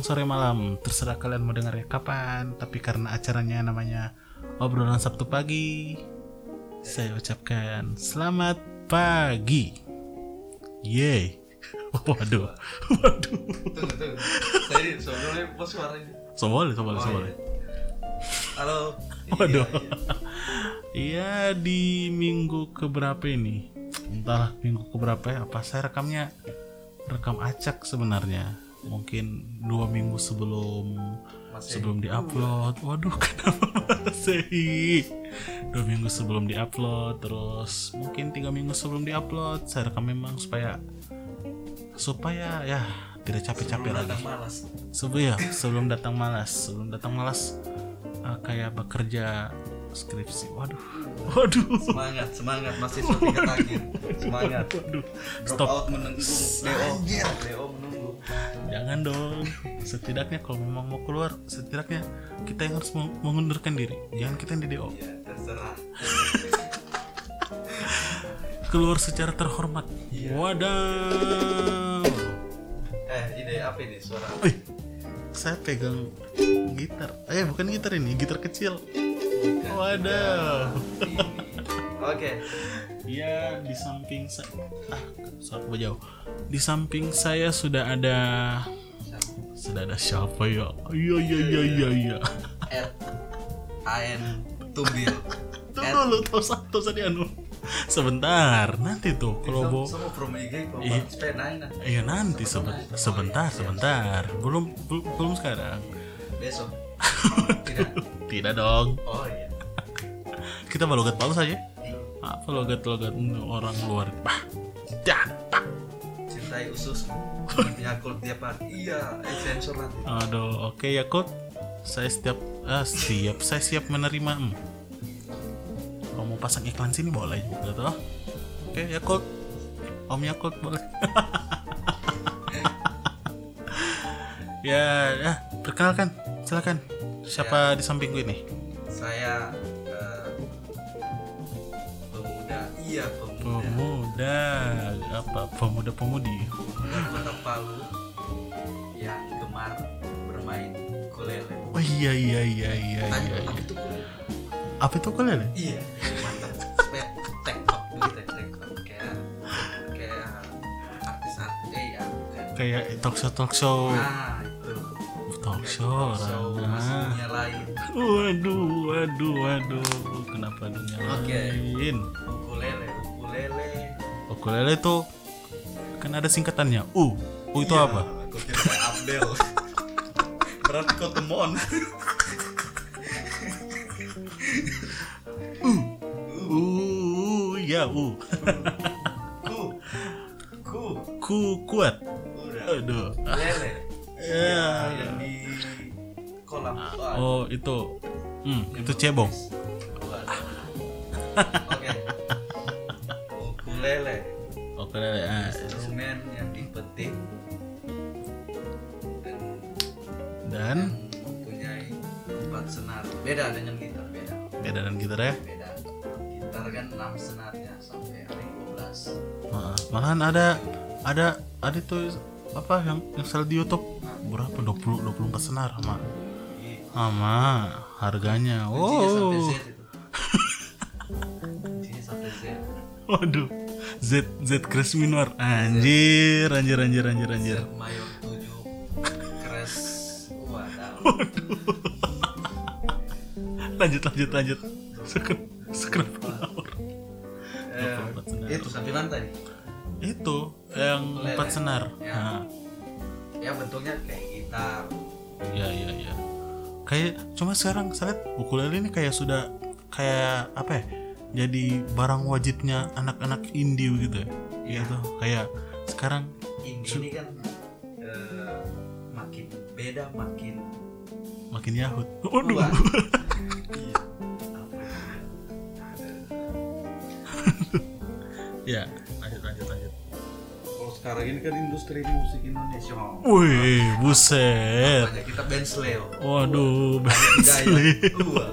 siang, sore, malam Terserah kalian mau dengarnya kapan Tapi karena acaranya namanya Obrolan Sabtu Pagi Saya ucapkan Selamat pagi Yeay Waduh Waduh Tunggu, tunggu. Tadi apa suaranya? Halo. Waduh. Iya, iya. Iya di minggu keberapa ini? Entahlah minggu keberapa ya? Apa saya rekamnya rekam acak sebenarnya? Mungkin dua minggu sebelum Masih. sebelum diupload. Waduh kenapa sih? Dua minggu sebelum diupload, terus mungkin tiga minggu sebelum diupload. Saya rekam memang supaya supaya ya tidak capek-capek lagi. malas. Sebelum ya, sebelum datang malas, sebelum datang malas eh, kayak bekerja skripsi. Waduh. Waduh. Semangat, semangat mahasiswa tingkat akhir. Semangat. Waduh. Stop. out menunggu. DO. DO menunggu. Jangan dong. Setidaknya kalau memang mau keluar, setidaknya kita yang harus meng- mengundurkan diri. Jangan kita yang di DO. Ya, terserah. Keluar secara terhormat. Waduh. Eh, ide apa ini suara? apa? Saya pegang gitar. Eh, bukan gitar ini, gitar kecil. Bukan. Waduh. Oke. Ya di samping saya ah sorry jauh. Di samping saya sudah ada sudah ada siapa ya? Iya iya iya iya iya. At AN Tumbil. Tunggu dulu tahu satu tadi anu. Sebentar, nanti tuh kalau IG kok Iya. Iya nanti seben- sebentar sebentar belum belum, belum sekarang Besok. Tidak. tidak dong Oh iya. kita logat bagus aja Iya. apa logat logat orang luar bah dah. Cintai usus. Yakult tiap hari. Iya, eh sensor nanti. Aduh, oke ya Kut. Saya setiap ah, siap, saya siap menerima. Kalau mau pasang iklan sini boleh juga tuh. Oke ya Kut. Om Yakult boleh. ya, ya, perkenalkan, silakan. Siapa di samping gue nih? saya eh, pemuda iya pemuda Pemuda, apa? Pemuda pemudi. pemuda kota Palu yang gemar bermain ukulele Oh iya iya iya iya tanya iya. apa iya. itu Apa itu ukulele? iya mantap kayak tektok begitu tektok kayak kayak artis artis eh ya Kayak talk show talk show. nah itu Talk show orang. lain Waduh, waduh, waduh. Kenapa dunia Oke. lain? ukulele ukulele Ukulele itu kan ada singkatannya. U. U itu Iya, apa? aku kira Abdel berarti kau temon ya U. ku ku Ku kuat. Aduh. lele Ya. yang di kolam Oh, itu. Hmm, itu cebong. Oke ukulele Ukulele. Ah. instrumen yang dipetik dan mempunyai empat senar beda dengan gitar beda beda dan gitar ya. Beda gitar kan enam senarnya sampai 15 Ah, malahan ada ada ada tuh apa yang yang selalu di YouTube berapa 20 24 senar sama Iya. sama harganya. Sampai Oh. Z itu. Kuncinya sampai Z. Waduh. Z Z crash minor. Anjir, anjir, anjir, anjir, anjir. Z mayor 7 crash wadah. Lanjut, lanjut, lanjut. Seker, Sekarang saya lihat ukulele ini kayak sudah kayak apa ya? Jadi barang wajibnya anak-anak indie gitu ya. Iya. Gitu. Kayak sekarang Ini, ini kan eh, makin beda makin makin yahut. Waduh. Iya. Apa ya, sekarang ini kan industri musik Indonesia. Wih, buset. Makanya kita band Sleo. Waduh. Bensley. Dua.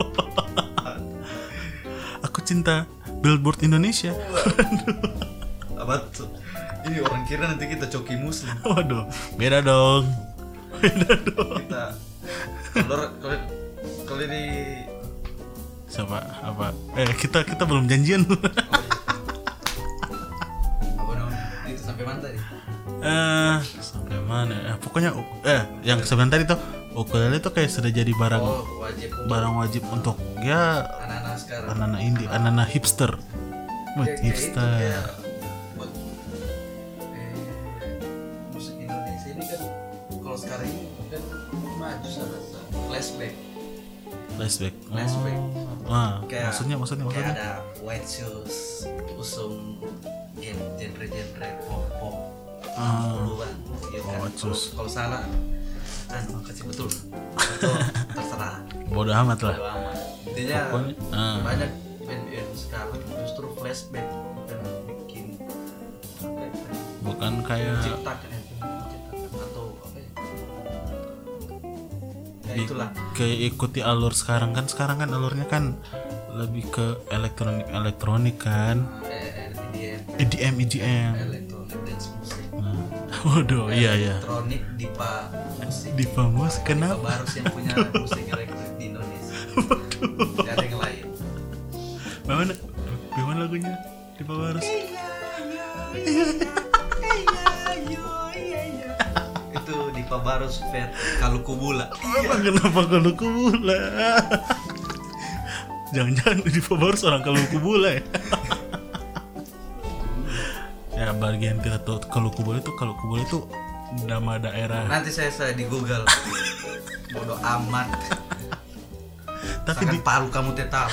Aku cinta Billboard Indonesia. apa tuh ini orang kira nanti kita coki muslim Waduh, beda dong. Beda dong. kita kalau kalau kalau di Siapa? Apa? Eh, kita kita belum janjian. oh, sampai mana tadi eh, sampai mana? Eh, pokoknya eh yang sebentar itu ukulele itu kayak sudah jadi barang oh wajib barang wajib untuk ya anak-anak sekarang anak-anak indie, anak-anak hipster. Kayak- kayak itu, hipster. kayak buat eh, musik Indonesia ini kan kalau sekarang ini kan maju sama flashback Flashback. Flashback. Oh. Ah, Kayak- maksudnya maksudnya kayak maksudnya. ada White Shoes usung gen- genre-genre pop-pop Ah. duluan gitu kan. White Kalau kalau salah anu kasih betul atau terserah Bodoh amat lah. Bodo amat. intinya Pokoknya, ah. banyak band-band sekarang justru flashback bukan bikin ya, Bukan kayak menciptakan ya, menciptakan atau apa ya ya itulah kayak ikuti alur sekarang kan sekarang kan alurnya kan lebih ke elektronik elektronik kan eh, EDM EDM electronic dance music. Nah, waduh iya iya. Elektronik dipa musik Dipa Musik, Dipa kenapa? Barus yang punya musik elektronik di Indonesia. Gak ada yang lain. Bagaimana? Bagaimana lagunya? Di bawah harus itu Dipa Barus Fet kalau kubula Emang kenapa kalau kubula? Jangan-jangan di bawah harus orang kalau kubula ya? Bagian kita tuh kalau kubula itu kalau kubula itu nama daerah. Nanti saya saya di Google. Bodoh amat. Tapi di Sangat palu kamu teh tahu.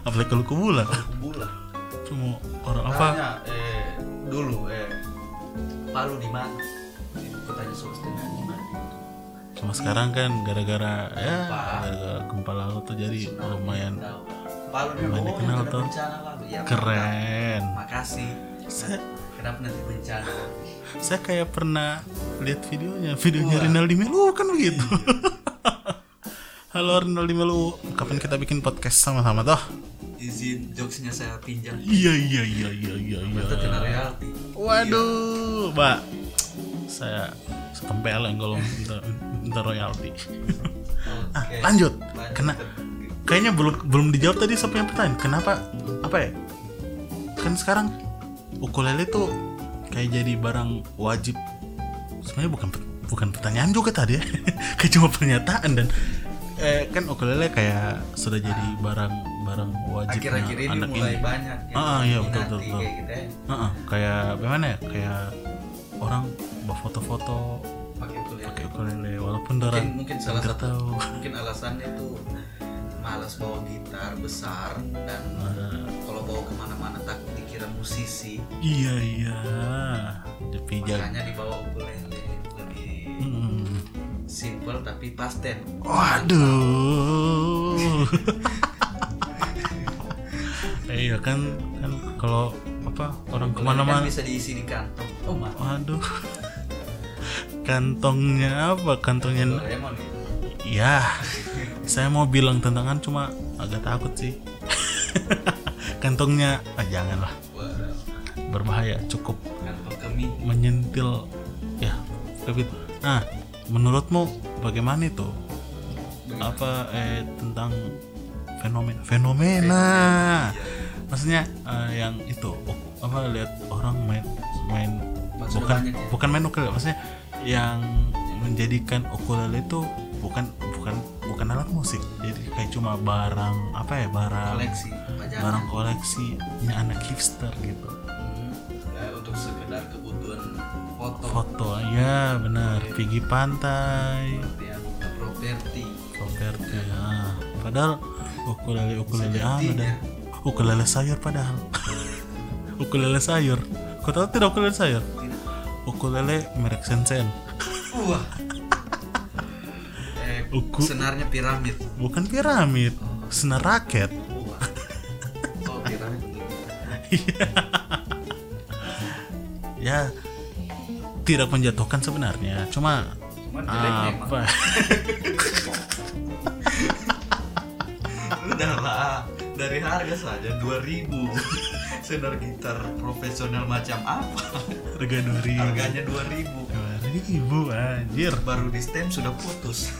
Apalagi kalau kubula kubula cuma orang apa? Eh dulu eh Palu di mana? Di kotanya Sulawesi Tengah di mana. Cuma sekarang kan gara-gara ya gara-gara gempa lalu tuh jadi lumayan Tahu. Palu di Lumayan dikenal kena tuh. ya keren. Makasih kenapa nanti bencana? Saya kayak pernah lihat videonya videonya Wah. Rinaldi Melu kan begitu. Halo Rinaldi Melu. Kapan kita bikin podcast sama-sama toh? Izin jokesnya saya pinjam. Iya iya iya iya iya iya. reality waduh mbak. Saya setempel yang kalau minta, minta royalti. Ah, Lanjut. kena kayaknya belum belum dijawab tadi siapa yang pertanyaan. Kenapa? Apa ya? Kan sekarang ukulele tuh kayak jadi barang wajib. Sebenarnya bukan bukan pertanyaan juga tadi ya. Kayak cuma pernyataan dan eh, kan ukulele kayak sudah jadi barang barang wajib akhir-akhir ini anak mulai ini. banyak yang Ah, iya, betul, betul, betul. kayak gitu ya. Heeh, kayak bagaimana ya? Kayak orang bawa foto-foto pakai kuliah pakai ukulele walaupun orang mungkin mungkin salah satu tahu. mungkin alasannya tuh malas bawa gitar besar dan Nah, musisi iya iya tapi makanya dibawa ukulele lebih Hmm. simple tapi pasten Waduh. iya kan kan kalau apa orang kan ke mana-mana. bisa diisi di kantong oh mah Waduh. Kantongnya apa? Kantongnya Doraemon ya ya. Saya mau bilang tantangan cuma agak takut sih. Kantongnya ah, janganlah berbahaya cukup menyentil ya tapi nah menurutmu bagaimana itu? Apa eh tentang fenomena? Fenomena maksudnya eh, yang itu oh, apa lihat orang main main bukan banyak ya? bukan main ukulele maksudnya yang menjadikan ukulele itu bukan bukan bukan alat musik. Jadi kayak cuma barang apa ya barang koleksi pajangan barang koleksinya anak hipster gitu foto ya benar. Pergi pantai. Ya, properti. Properti ya. Padahal ukulele ukulele anu Sejatinya. dan ukulele sayur padahal. Ukulele sayur. Kau tahu tidak ukulele sayur? Ukulele merek Sensen. Wah. Eh, Uku. senarnya piramid. Bukan piramid. Senar raket. Oh piramid. Ya tidak menjatuhkan sebenarnya cuma cuman emang apa udah lah dari harga saja 2000 senar gitar profesional macam apa Harga dua ribu. harganya 2000 Dua ribu anjir. baru di stem sudah putus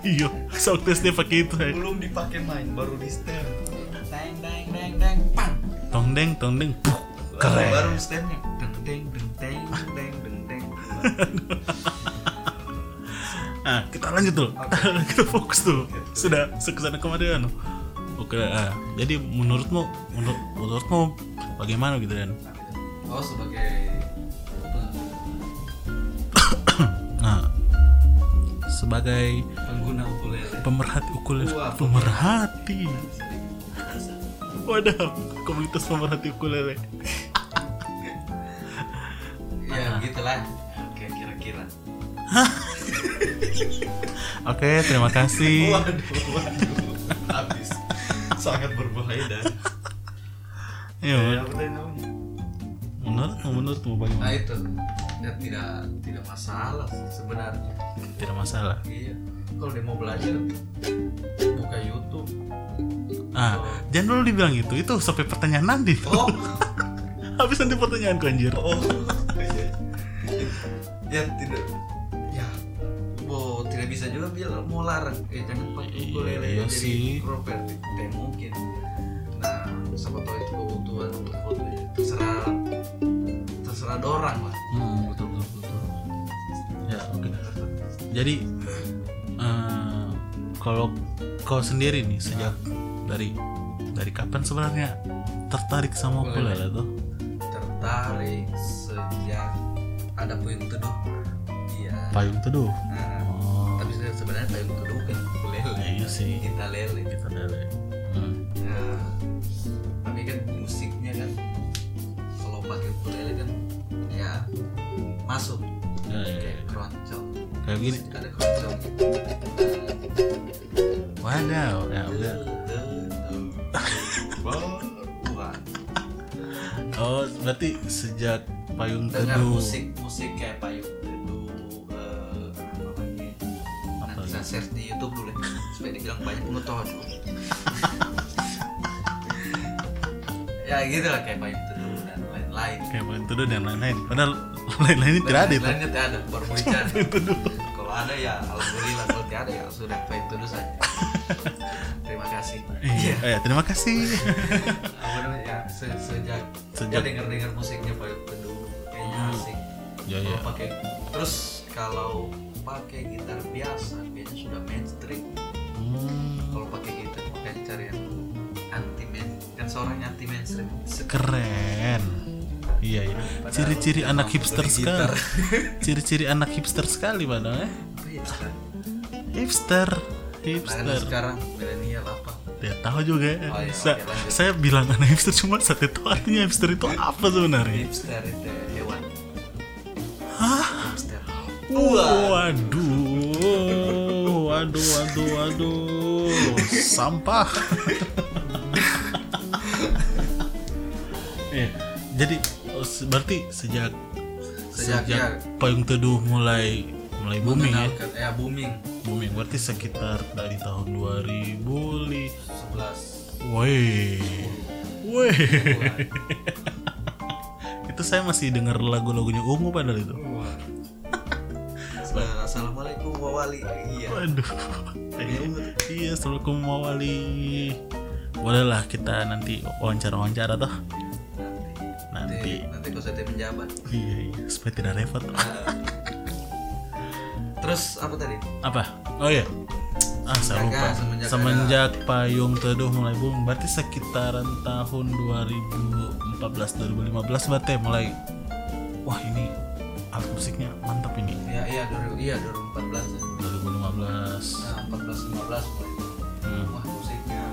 Iya, sound testnya pakai itu. eh. belum dipakai main baru di stem deng deng deng deng pang Tong deng, tong deng. Puh, Keren. baru stemnya deng deng deng deng deng deng deng Ah, kita lanjut dulu. kita fokus dulu. Sudah sekesana kemarin. Oke, ah, jadi menurutmu, menurut, menurutmu bagaimana gitu dan? oh sebagai Nah, sebagai pengguna ukulele pemerhati ukulele, Wah, pemerhati. Wadah, komunitas pemerhati ukulele. ya begitulah Oke, terima kasih. waduh waduh habis sangat berbahaya dan ya apa tadi namanya menurutmu, menurutmu nah bagaimana? itu ya tidak tidak masalah sebenarnya Tidak masalah. iya kalau dia mau belajar buka YouTube Ah, jangan dulu dibilang itu. Itu sampai pertanyaan nanti. oh Habis nanti pertanyaanku anjir. oh iya. ya tidak bisa juga bilang mau larang eh jangan pakai Iya, ukulele iya jadi sih. properti tidak mungkin nah siapa tahu itu kebutuhan untuk foto ya. terserah terserah dorang lah Hmm, betul betul betul. Ya, oke. Jadi eh, kalau kau sendiri nih sejak dari dari kapan sebenarnya tertarik sama Ukulele. tuh? tertarik sejak ada puyung teduh iya Payung teduh. Nah, sebenarnya teduh kan ukulele iya sih. kita lele Kita lele. Hmm. Nah, tapi kan musiknya kan kalau pakai ukulele kan ya masuk Ya, ya, ya. kayak keroncong Kayak gini. ada keroncong Wadaw, ya udah. Oh, berarti sejak payung teduh. musik musik kayak payung Saya search di YouTube dulu deh, supaya dibilang banyak pengetahuan ya gitu lah kayak payung teduh dan lain-lain Kayak payung teduh dan lain-lain. Padahal lain-lainnya tidak ada itu. lainnya tidak ada baru teduh. kalau ada ya alhamdulillah kalau tidak ada ya sudah payung teduh saja terima kasih Iya, eh, terima kasih. apa namanya ya se- sejak Sejak- sejak dengar dengar musiknya payung teduh kayaknya Hmm. asik Ya, ya. pakai terus kalau pakai gitar biasa kayaknya sudah mainstream Hmm, kalau pakai gitar makanya cari yang anti main kan seorang anti mainstream keren. Iya, iya. Ciri-ciri anak hipster sekali. Ciri-ciri anak hipster sekali, ya. Apa hipster Hipster, nah, hipster. sekarang milenial apa Dia tahu juga. ya. Oh, iya, Sa- saya bilang anak hipster cuma satu itu artinya hipster itu apa sebenarnya? hipster itu Waduh, waduh, waduh, waduh, sampah. Iya, jadi oh, berarti sejak Sejak, sejak, ya. payung teduh mulai mulai booming ya, Mengenalkan- ya booming booming. Berarti sekitar dari tahun 2000 11 Woi, woi, itu saya masih dengar lagu-lagunya Ungu padahal itu. Wah. Wawali iya Waduh. iya, Assalamualaikum Mawali. Bolehlah kita nanti wawancara-wawancara toh. nanti Nanti. nanti kau saya penjabat Iya, iya, supaya tidak repot. terus apa tadi Apa? Oh iya. Ah, saya lupa. semenjak Semenjak payung teduh mulai boom, berarti sekitaran tahun 2014 2015 berarti mulai wah ini alat musiknya mantap ini. ya iya dua iya 2014 2015 nah 14 15 mulai hmm, wah musiknya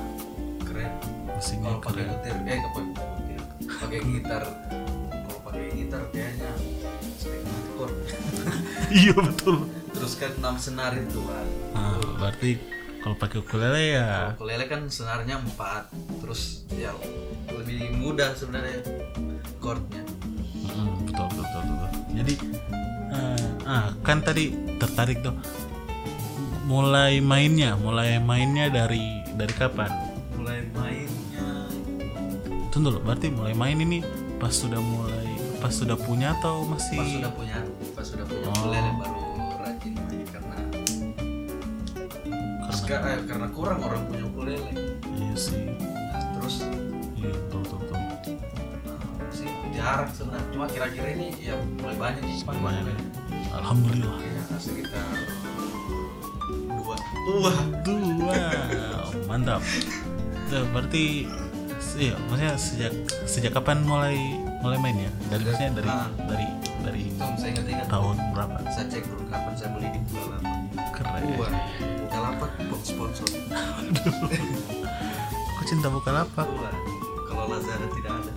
keren. Musiknya kalau pakai gitar eh pakai gitar pakai gitar. Kalau pakai gitar kayaknya setengah chord iya betul. terus kan 6 senar itu kan Nah, berarti kalau pakai ukulele ya. Ukulele kan senarnya 4 terus ya lebih mudah sebenarnya chordnya betul, betul betul betul. Jadi eh, ah kan tadi tertarik tuh. Mulai mainnya, mulai mainnya dari dari kapan? mulai mainnya. Tunggu dulu berarti mulai main ini pas sudah mulai pas sudah punya atau masih? Pas sudah punya pas sudah punya Oh. ukulele baru rajin main karena karena Seka- eh, karena kurang orang punya ukulele. Iya sih. Nah, terus? Iya jarang sebenarnya. Cuma kira-kira ini ya mulai banyak sih. Pakai banyak ukulele. alhamdulillah. ya sekitar dua wah dua. Mantap. Tuh, berarti iya maksudnya sejak sejak kapan mulai mulai main ya? Dari maksudnya dari Ah. dari dari Tom saya ingat-ingat. tahun berapa? Saya cek dulu kapan saya beli di Bukalapak keren. Wah Bukalapak box sponsor. Kok cinta bukalapak? Wah kalau Lazada tidak ada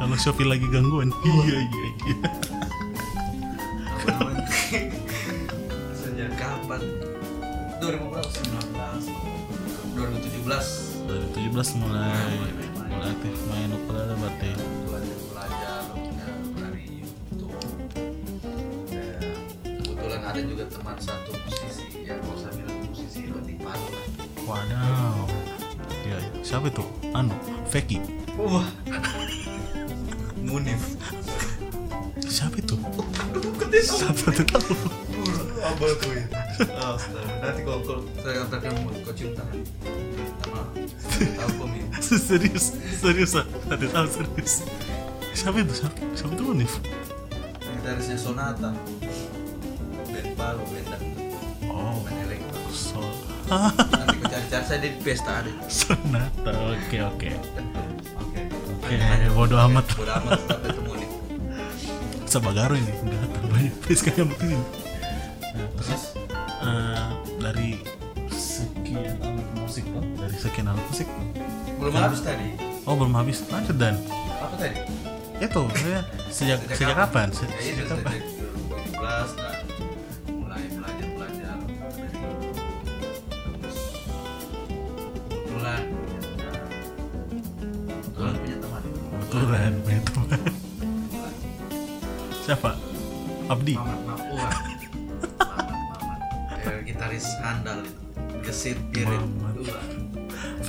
kalau Shopee lagi gangguan iya iya iya. Sejak kapan? 2019 2017 dari 17 mulai. Mulai aktif main ukulele berarti. Belajar belajar ya, dari YouTube. Ya, kebetulan ada juga teman satu musisi ya kalau saya bilang musisi roti lah wadaw iya iya. siapa itu? Anu Feki. Wah Munif. Siapa itu? Siapa itu? Tahu abal tuh ya. Astaga. nanti kalau saya katakan mau kau Min serius serius ada tahu serius. Siapa itu? Siapa, siapa itu Unif gitarisnya Sonata. Band palu band oh. Band elektro. So nanti kau cari-cari saya di pesta ada Sonata oke oke oke oke bodo amat. Bodo amat sampai ketemu nih. Sabagaro ini. Nggak terbanyak face kayak begini nah, terus eh, dari sekian alat musik tuh dari sekian alat musik? Belum habis tadi. Oh belum habis. Lanjut dan. Apa tadi? Itu saya sejak sejak kapan? Se- ya itu sejak kapan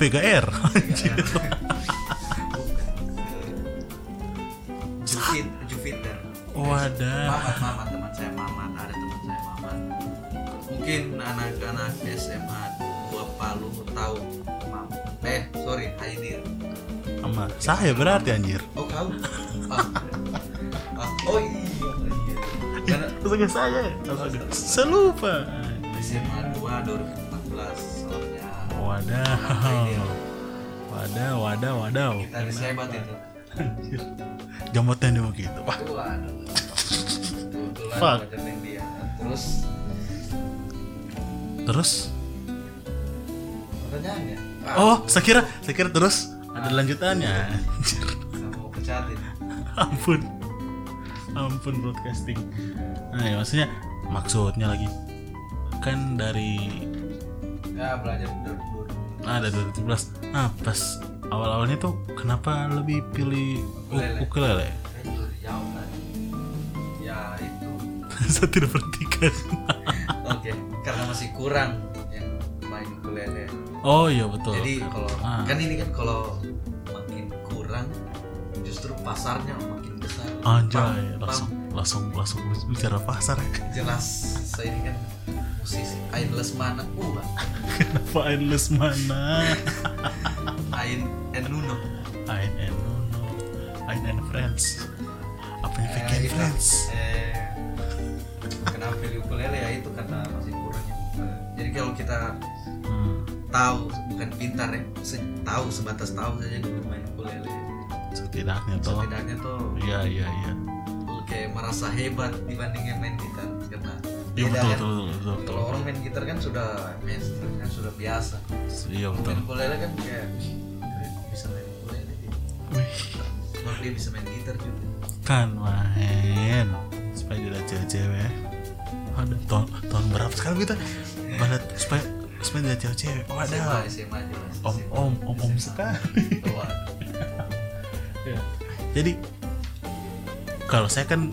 Vega R Bukan. Jufit Jupiter wadah Mamat, Mamat, teman saya Mamat, ada teman saya Mamat. Mungkin anak-anak SMA dua Palu tahu Mamat. Eh, sorry, Haidir. sama saya berarti anjir Oh, kau? Ah. Ah, oh iya, iya. Karena saya saya lupa SMA 2 2014 soalnya wadah wadah wadah wadah gitaris hebat itu. Anjir. jambotnya dia begitu. Kebetulan Fuck. Terus terus pertanyaannya. Oh saya kira saya kira terus ada lanjutannya Anjir. mau pecatin. ampun ampun broadcasting nah ya, maksudnya maksudnya lagi kan dari Ya, belajar dulu. Ah dari 2017 nah pas awal-awalnya tuh kenapa lebih pilih Ukulele. ukulele jauh. Ya itu. saya tidak perhatikan Oke, karena masih kurang yang main ukulele. oh iya betul Jadi kalau Ah. kan ini kan kalau makin kurang justru pasarnya makin besar. anjay Pam- langsung langsung langsung bicara pasar ya pam, jelas saya ini kan musisi Ain mana uh kenapa endless mana Ain and Nuno. Ain and Nuno. Ain and Friends. Apa yang Eh, bikin itu, Friends? eh, kenapa pilih ukulele ya itu karena masih kurang yang ukulele. jadi kalau kita hmm. tahu bukan pintar ya se- tahu sebatas tahu saja dulu main ukulele. Setidaknya tuh setidaknya tuh iya iya iya. Kayak merasa hebat dibandingin main gitar karena iya betul, kan. betul betul betul. Kalau orang main gitar kan sudah mainstream kan sudah biasa. Iya betul. main ukulele kan kayak "Ih, bisa main ukulele dia Sebab dia bisa main gitar juga. Kan main. Supaya tidak cewek-cewek. Ada tahun tahun berapa sekarang kita balat supaya supaya tidak cewek-cewek? SMA waduh. SMA jelas om SMA. om om om sekali. Wah, Ya. jadi kalau saya kan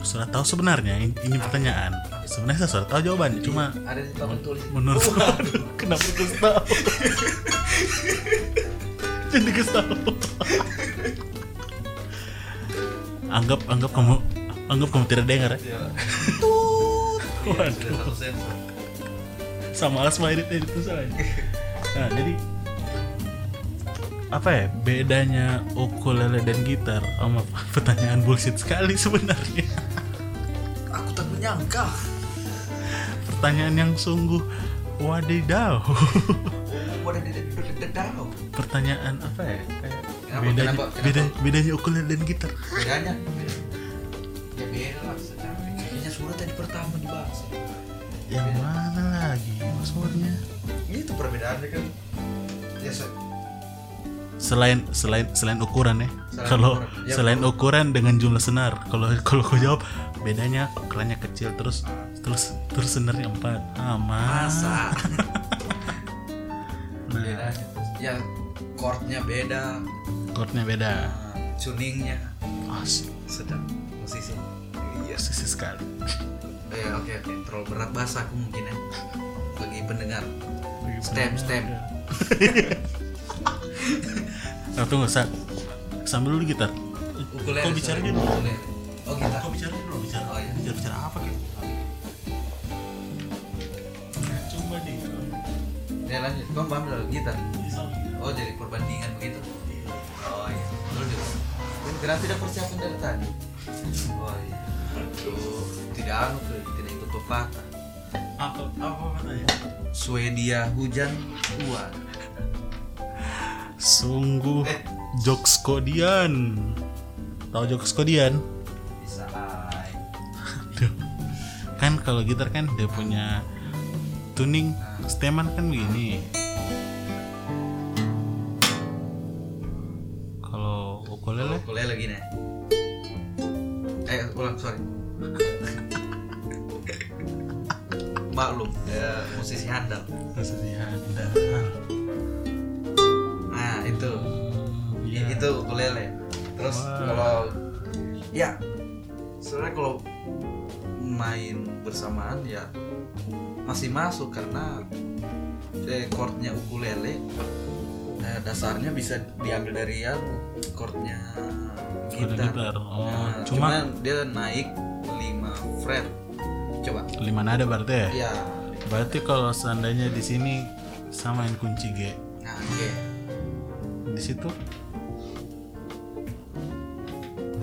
sudah tahu sebenarnya ini pertanyaan sebenarnya saya sudah tahu jawabannya cuma ada di papan tulis menurut Wah, kenapa terus tahu dikasih tahu. anggap anggap kamu anggap kamu tidak dengar ya. Iya. Waduh. Iya, sensor. sama Asma edit edit itu salah. Nah, jadi apa ya bedanya ukulele dan gitar sama pertanyaan bullshit sekali sebenarnya Aku tak menyangka. Pertanyaan yang sungguh wadidaw dedau. pertanyaan apa ya kayak Kenapa, bedanya kenapa, kenapa? beda bedanya ukulele dan gitar Bedanya? Ya beda lah. Kayaknya surat tadi pertama dibahas. yang mana lagi maksudnya Itu perbedaannya kan. Ya, se- selain selain selain ukuran ya kalau. Ya, selain ukuran dengan jumlah senar kalau kalau kau jawab bedanya ukurannya kecil terus terus terus senarnya empat ah masa. nah terus. Ya chordnya beda, chordnya beda nah, tuningnya oh, sedang musisi. Iya. sisi sekali Eh, oke oke, terlalu berat bahasa aku mungkin ya bagi pendengar. Stem, stem. nah tunggu sa sambil dulu gitar Ukulele. kau bicara dulu. Oh kita. kau bicara dulu bicara Oh, iya. bicara bicara apa gitu coba deh Ya lanjut, kau ambil dulu gitar. Oh jadi perbandingan begitu. Oh iya. Juga. Kan Kenapa tidak persiapan dari tadi? Oh iya. Aduh, tidak anu tidak ikut pepatah. apa apa katanya Swedia hujan kuat. Sungguh Eh. jokes kodian. Tahu jokes Kan kalau gitar kan dia punya tuning steman kan begini. Kalau ukulele Ukulele lagi nih. Eh ulang sorry. Maklum, ya, musisi handal. masih handal. Nah itu, Iya. itu ukulele. Terus kalau ya sebenarnya kalau main bersamaan ya masih masuk karena eh, chordnya ukulele eh, dasarnya bisa diambil dari yang chordnya Chord gitar. gitar. Oh, Nah, cuma cuman dia naik 5 fret. Coba. lima nada berarti ya? Ya. Berarti kalau seandainya di sini samain kunci G Nah, oke. di situ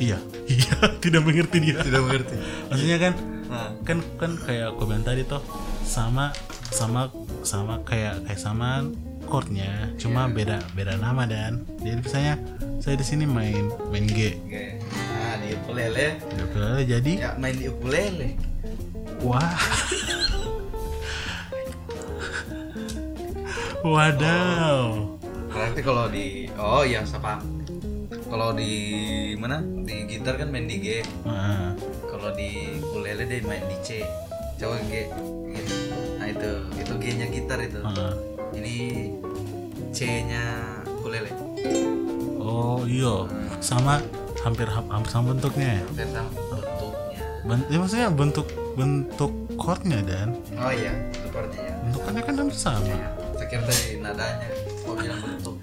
Iya, iya, tidak mengerti dia. Tidak mengerti. Maksudnya kan Nah, kan kan kayak aku bilang tadi tuh sama sama sama kayak kayak sama chordnya cuma beda beda nama dan jadi misalnya saya di sini main main G. Nah, di ukulele Ukulele jadi ya main di ukulele. wah wadaw Berarti kalau di oh iya siapa? Kalau di mana? Di gitar kan main di G. nah, Kalau di ukulele dia main di C. Coba G gitu. Nah itu itu G-nya gitar itu. nah. Ini C-nya ukulele. oh iya sama hampir hampir sama bentuknya Hampir sama bentuknya. Ben- ya, maksudnya bentuk bentuk chordnya dan Oh iya, sepertinya ya. bentukannya kan hampir sama Iya. Saya kira tadi nadanya. Kau bilang bentuk.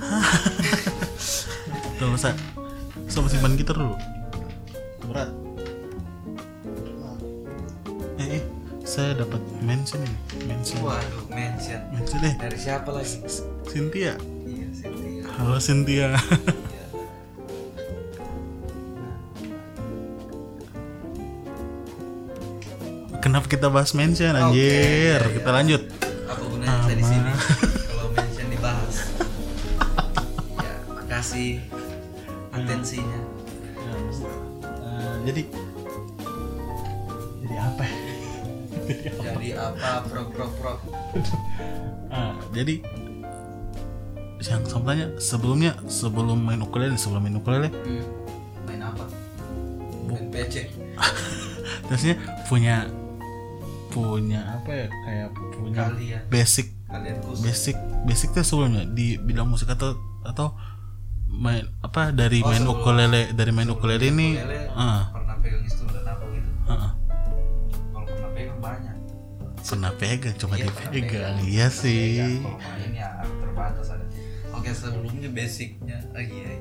Tuh masa Sama simpan gitar dulu Berat Saya dapat mention nih Mention Waduh, mention. Mention deh Dari siapa lagi? Cynthia Iya, Cynthia. Halo Cynthia Iya. Kenapa kita bahas mention anjir iya, iya. Kita lanjut Apa gunanya saya di sini kalau mention dibahas? ya, makasih atensinya. Eh, Jadi Jadi Jadi apa prok prok prok? Ah, jadi yang sama tanya sebelumnya sebelum main ukulele sebelum main ukulele Hmm. Main apa? Main PC. terusnya punya punya apa ya kayak punya Kalian, basic kalian basic basic tuh sebelumnya di bidang musik atau atau main apa dari Oh, main sebelum- ukulele dari main ukulele ini Ukulele, ah pernah pegang pernah pegang cuma Iya, dia pernah pegang. pegang. iya sih. Kalau main ya terbatas ada. oke sebelumnya basicnya oh iya, iya.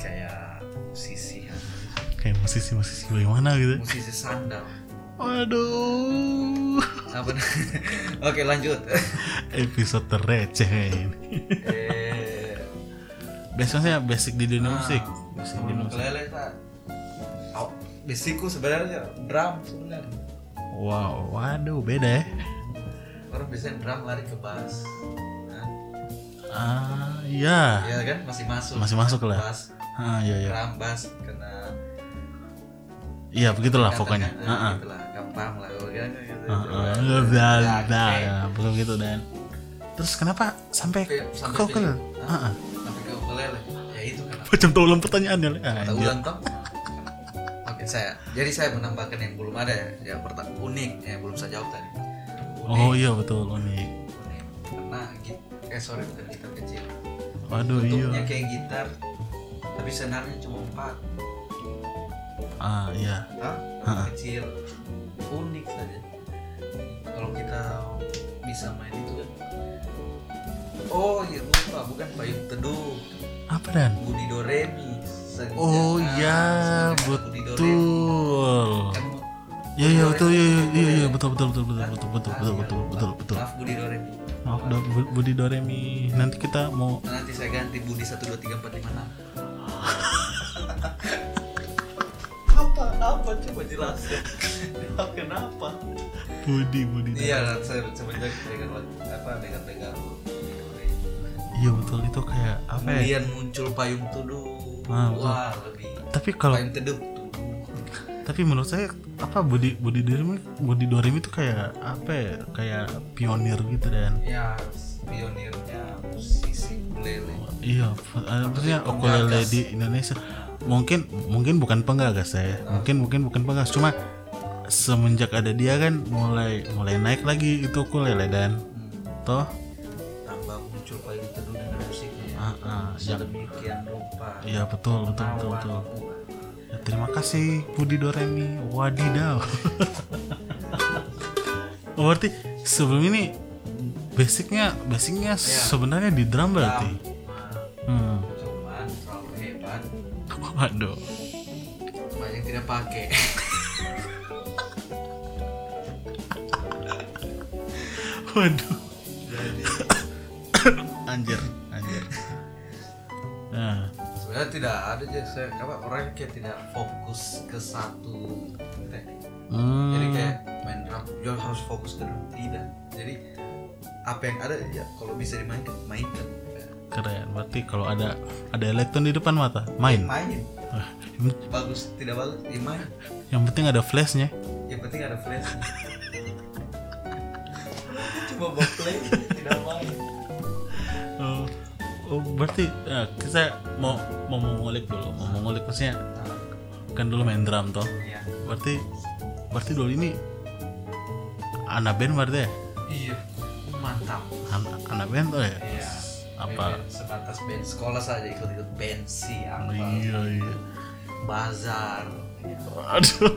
kayak musisi ya. Kayak musisi musisi bagaimana gitu? Musisi sandal. Waduh. Apa oke lanjut. Episode terreceh ini. Eh. Biasanya basic di dunia musik. ah, basic di musik. oh, basicku sebenarnya drum sebenarnya wow waduh beda ya. Orang biasanya drum lari ke bass. Nah, ah iya. Iya kan? Masih masuk. Masih masuk lah. bass. Ah iya iya. Drum bass kena iya begitulah pokoknya. kan, ah ah. gitu lah gampang lah kalau gitu, gitu, Ah, gitu. ah, Ya, ya, bukan gitu dan. Terus kenapa sampai sampai kan Hah? ah, ah. sampai ke ukulele. Ya itu kenapa? Macam tahu ulang pertanyaannya. Ah, anjir. ulang toh saya. Jadi saya menambahkan yang belum ada ya yang pertama unik yang belum saya jawab tadi. Unik, oh iya betul unik. Unik. karena git- eh sorry bukan gitar kecil. Waduh bentuknya iya kayak gitar tapi senarnya cuma empat. Ah iya. Hah? Hah. kecil. Unik saja. Kalau kita bisa main itu kan. Oh iya lupa. Bukan payung teduh. Apa dan? Budi Doremi. Senja. oh iya Doremi. Betul Kan iya iya betul iya iya iya, iya betul betul betul betul betul betul betul betul betul betul maaf Budi Doremi maaf Do, Bu- Budi Doremi nanti kita mau nanti saya ganti Budi 1 2 3 4 5 6 apa apa coba jelaskan kenapa Budi Budi iya saya semenjak dengan apa dengan dengan Budi Doremi iya betul itu kayak apa ya kemudian muncul payung teduh Ah, betul. wah lebih tapi kalau payung teduh tapi menurut saya apa Budi Budi Doremi Budi Doremi itu kayak apa ya kayak pionir gitu dan. Ya pionirnya musisi ukulele. Iya eh, maksudnya ukulele di Indonesia. Mungkin mungkin bukan penggagas saya mungkin mungkin bukan penggagas. Cuma semenjak ada dia kan mulai mulai naik lagi itu ukulele dan. Hmm. toh? Tambah muncul payung teduh dengan musiknya. Ah, ya, sedemikian rupa. Iya betul betul betul betul. Ya, terima kasih Budi Doremi. Wadidaw. Oh, berarti sebelum ini basicnya basicnya sebenarnya di drum berarti? Hmm. cuman terlalu hebat. Waduh. Banyak tidak pakai. Waduh. Jadi anjir anjir. Nah sebenarnya tidak ada jadi saya apa orang kayak tidak fokus ke satu teknik. Hmm. jadi kayak main drum dia harus fokus ke drum. Tidak. Jadi apa yang ada ya kalau bisa dimainkan mainkan. Keren. Berarti kalau ada ada elektron di depan mata main. Main. Bagus tidak bagus ya main. Yang penting ada flashnya. Yang penting ada flash cuma bawa play tidak main oh berarti ya, kita mau mau mengulik dulu. Mau mengulik maksudnya kan dulu main drum toh. Iya. Berarti berarti dulu ini anak band berarti ya? Iya. Mantap. An- anak band tuh ya? Iya. Apa? Band sebatas band sekolah saja ikut-ikut band sih apa? Iya iya. Bazar. Aduh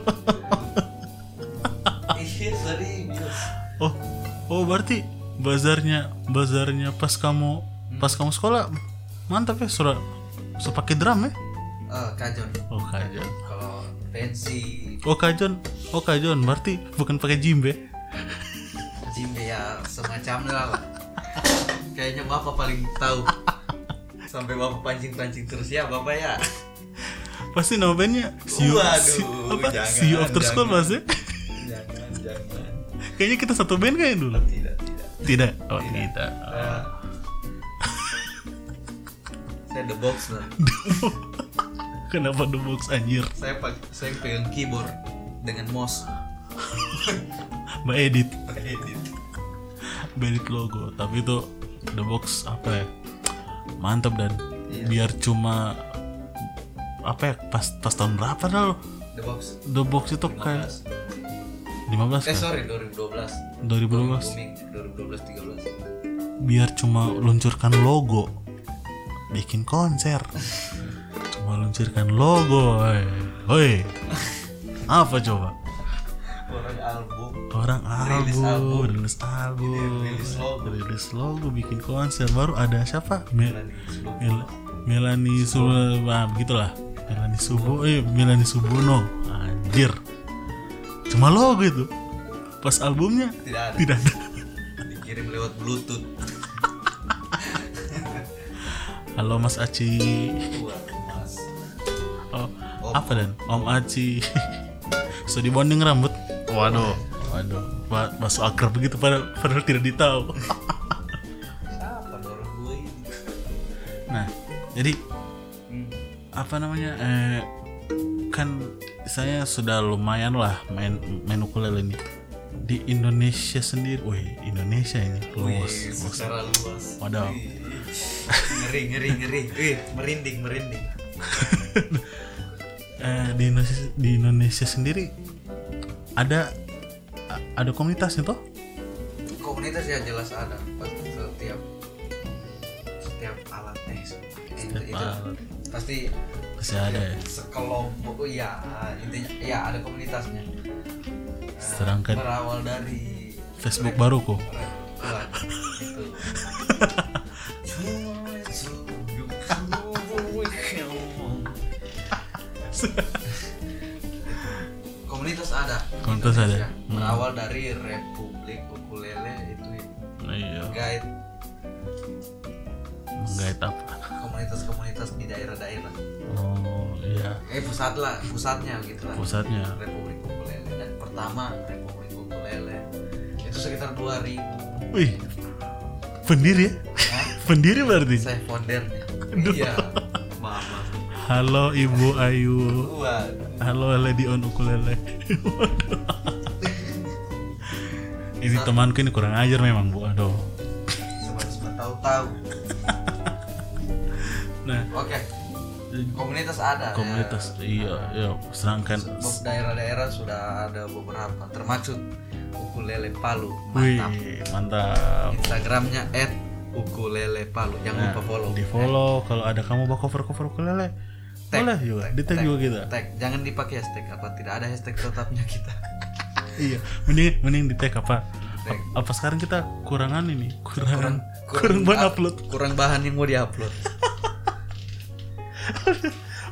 iya serius. Oh oh berarti bazarnya bazarnya pas kamu pas kamu sekolah mantap ya surat surat pakai drum ya? Eh, kajon oh kajon kalau pensi oh kajon oh kajon berarti bukan pakai jimbe? Jimbe ya semacamnya lah kayaknya bapak paling tahu. Sampai bapak pancing-pancing terus ya bapak ya. Pasti nama bandnya you, Waduh, see, apa? jangan, you after school jangan. pasti. Jangan jangan. Kayaknya kita satu band kayak dulu. Tidak tidak. Tidak? Oh Tidak. tidak. Saya, saya the box lah. Kenapa the box anjir? Saya pak saya pegang keyboard dengan mouse. Mbak edit edit mbak edit logo tapi itu the box apa ya? Mantap dan Iya. biar cuma apa ya? Pas pas tahun berapa dah lo? The box. The box itu kayak 15 eh kan? sorry 2012 2012 booming 2012 13 biar cuma luncurkan logo bikin konser. Cuma luncurkan logo woi woi apa coba? Orang album. Orang Rilis album rilis album. Rilis logo. rilis logo bikin konser. Baru ada siapa? Mel. Mel- Melanie Subo. Ah, begitulah. Melanie Subo eh Melanie Subono. Anjir. Cuma logo itu. Pas albumnya tidak ada. tidak ada. Dikirim lewat bluetooth halo Mas mas oh, apa dan? Om Aci so dibonding rambut? Waduh. Waduh. Ba- masuk akrab begitu padahal, padahal tidak ditahu. Nah jadi apa namanya eh, kan saya sudah lumayan lah main main ukulele ini. Di Indonesia sendiri, wih Indonesia ini. Luas, Wih, luas. Wadaw. Wih. Ngeri ngeri ngeri Wih, merinding merinding Eh, di Indonesia di Indonesia sendiri ada ada komunitasnya toh? komunitas ya jelas ada pasti setiap setiap alat eh itu, Setiap itu alat. pasti Masih ada ya. sekelompok iya intinya ya ada komunitasnya Sedangkan- berawal dari Facebook baru kok. Itu komunitas ada Komunitas ada. Indonesia. Hmm. berawal dari Republik Ukulele itu. Nah, iya. guide Menggait apa? komunitas-komunitas di daerah-daerah Oh iya. eh pusat lah pusatnya gitu lah Pusatnya. Republik Ukulele dan pertama Republik Ukulele itu sekitar 2000 Wih. Pendiri ya? Hah? Pendiri berarti. saya foundernya iya Halo Ibu Ayu. Halo Lady on ukulele. ini temanku ini kurang ajar memang bu. Aduh. Sobat-sobat tahu-tahu Nah oke komunitas ada komunitas ya. iya iya. Sedangkan Sebab daerah-daerah sudah ada beberapa termasuk ukulele Palu wih mantap mantap. Instagramnya ukulele Palu jangan Nah, lupa follow di follow kalau ada kamu bawa cover cover ukulele Tag, boleh juga di tag juga kita. Tag jangan dipakai hashtag apa tidak ada hashtag tetapnya kita. Iya mending mending di tag apa? Tag. apa sekarang kita kurangan ini? Kurang kurang, kurang bahan up- upload. kurang bahan yang mau diupload.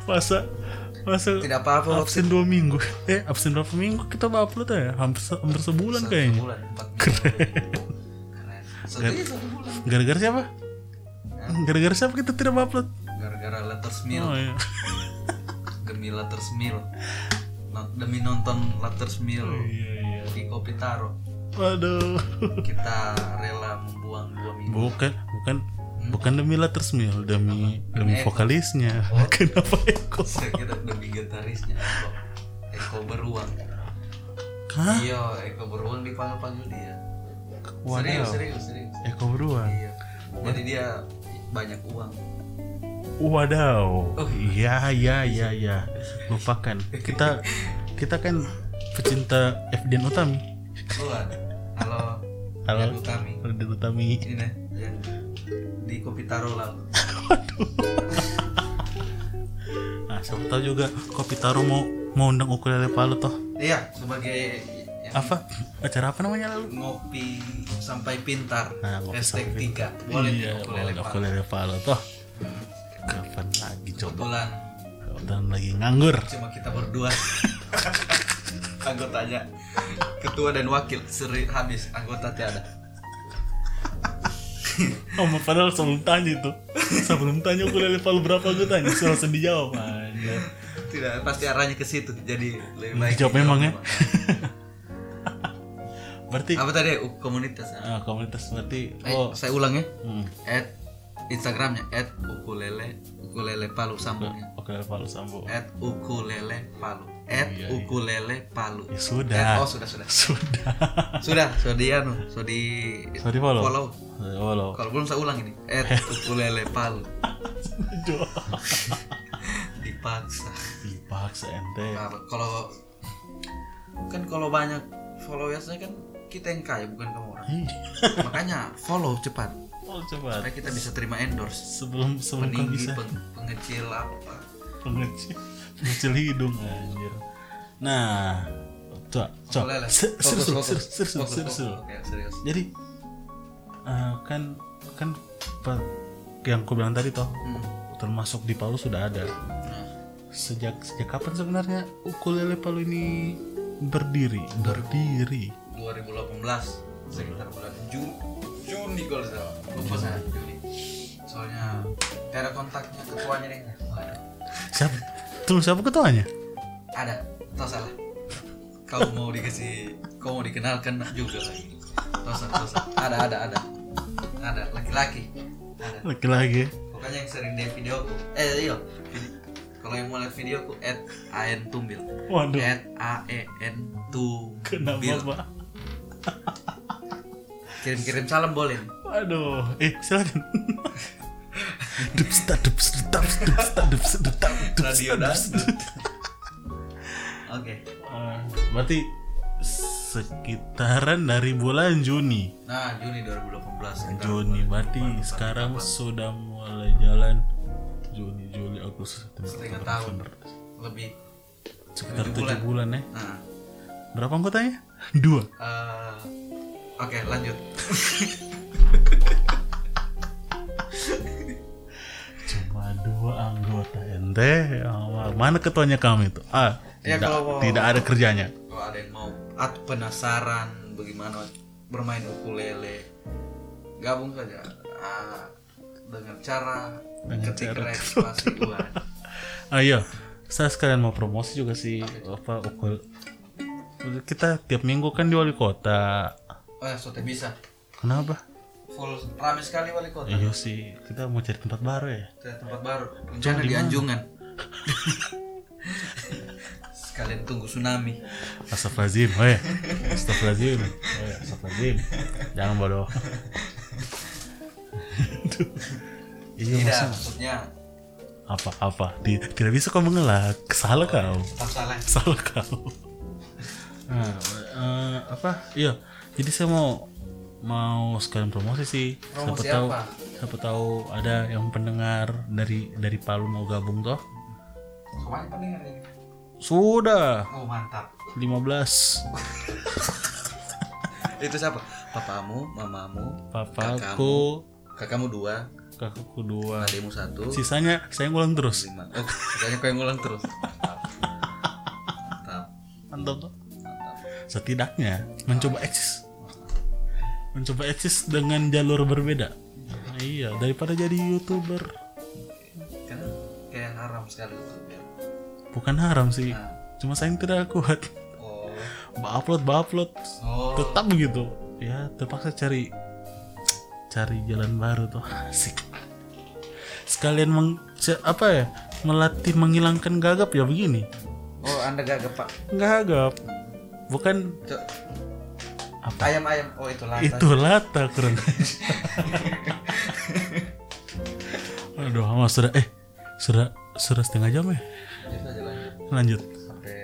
Masa masa tidak apa-apa absen dua minggu. Eh absen berapa minggu kita mau upload ya? Hampir hampir sebulan kayaknya. keren. Gara-gara siapa? Gara-gara siapa kita tidak mau upload gara-gara letters meal oh iya. Demi letters meal No- demi nonton letters meal iya iya. Di kopi taro. Waduh. Kita rela membuang dua minggu. Bukan bukan. Bukan demi letters meal demi demi Eko. vokalisnya. Kenapa Eko? Saya kira demi gitarisnya Eko. Eko beruang. Hah? iya Eko beruang dipanggil-panggil dia. Wadaw. serius serius serius. Eko beruang? Iya. Jadi dia banyak uang Wadaw. Oh. Iya, iya, iya, iya. Lupakan. Kita kita kan pecinta FDN Utami. Tuhan halo Halo. Yan Utami FDN Utami. ini yang di kopi taro lalu Nah, siapa tahu juga Kopi Taro mau mau undang ukulele Palu toh. iya sebagai Apa? Acara apa namanya lalu? ngopi sampai pintar Nah, ngopi hashtag sampai tiga boleh iya, ukulele ukulele Palu toh. Kebetulan. Dan lagi nganggur. cuma kita berdua. Anggotanya ketua dan wakil seri habis anggota tiada. Oh, padahal sebelum tanya itu, sebelum tanya ukulele Palu berapa gue tanya, langsung dijawab. Tidak pasti arahnya ke situ jadi lebih baik Dijawab memang ya. Berarti apa tadi? Komunitas ah, ya? komunitas berarti Eh, oh. saya ulang ya? Hmm. at instagramnya at ukulele ukulele palu sambungnya oke Palu Sambo at ukulele palu. At Iya, iya. ukulele palu. Ya At- sudah oh sudah sudah. Sudah. Sudah sudah di anu sudah di sorry follow? follow. Follow. Kalau belum saya ulang ini. At ukulele palu. Dipaksa. Dipaksa ente. Kalau kan kalau banyak followersnya kan kita yang kaya bukan kamu orang. Ih, makanya follow cepat oh cepat supaya kita bisa terima endorse. Sebelum sebelum peninggi bisa peng- pengecil apa? Pengecil. Pengecil hidung anjir. Nah coba coba. Serius serius serius serius. Jadi eh, kan kan yang aku bilang tadi toh Hmm. termasuk di Palu sudah ada. Nah, sejak sejak kapan sebenarnya ukulele Palu ini berdiri? Berdiri. 2018 sekitar bulan Juni Juni kalau salah. Lupa saya Juni. Soalnya tidak ada kontaknya ketuanya deh. Waduh. siapa? Tuh siapa ketuanya? Ada. Tau salah. Kau mau dikasih kau mau dikenalkan juga lagi. Tosa tosa ada ada ada. Ada laki-laki. Ada. Laki-laki. Pokoknya yang sering lihat videoku eh iya. Kalau yang mau lihat videoku at an tumbil. Waduh. At a e n kenapa tumbil. Pak kirim-kirim salam boleh nih. Waduh, eh silakan. dups dups tak dups dups dups Radio oke Eh, berarti sekitaran dari bulan Juni. nah Juni 2018 sekitar Juni berarti sekarang sudah mulai jalan Juni, Juli, Agustus, September, setengah tahun lebih Sekitar Tujuh tujuh bulan ya. nah Berapa anggotanya? Dua. eh, oke lanjut Cuma dua anggota ente. Mana ketuanya kami itu? Ah, Ya, tidak, kalau tidak ada kerjanya. kalau ada yang mau atau penasaran bagaimana bermain ukulele gabung saja ah, dengan cara Dengan ketik cara- registrasi uang Ah iya, saya sekalian mau promosi juga sih apa ukul. Kita tiap minggu kan di wali kota. Oh ya sudah bisa Kenapa? full rame sekali wali kota Iya sih, kita mau cari tempat baru ya. Ke tempat baru rencana di Anjungan sekalian tunggu tsunami Astagfirullahaladzim, weh. Astagfirullahaladzim, weh. Astagfirullahaladzim. Jangan bodoh. Iya tidak maksudnya maksudnya apa-apa. Ti- Tidak bisa kau mengelak. Salah kau. tetap salah salah kau nah eh, apa iya jadi saya mau mau sekalian promosi sih. Promosi siapa tahu apa? siapa tahu ada yang pendengar dari dari Palu mau gabung toh. Ke mana pendengar ini. Sudah. Oh mantap. 15 itu siapa? Papamu mamamu papaku. kakakmu. Dua. Kakakku dua. Adikmu satu. Sisanya saya ngulang terus. Lima. Oh katanya kau yang ngulang terus. Mantap. Mantap mantap mantap. Setidaknya mencoba eksis mencoba eksis dengan jalur berbeda. Nah, iya daripada jadi youtuber. Kan kayak haram sekali biar bukan haram sih Nah. cuma saya tidak kuat. Oh. Upload upload. Oh. Tetap begitu ya terpaksa cari cari jalan baru tuh. Asik. Sekalian meng, apa ya melatih menghilangkan gagap ya begini. Oh anda gagap pak? Gagap. Bukan. Apa? ayam ayam. Oh itu lantas itu lata kurang aduh mas sudah eh sudah sudah setengah jam ya? Lanjut lanjut. Lanjut. Sampai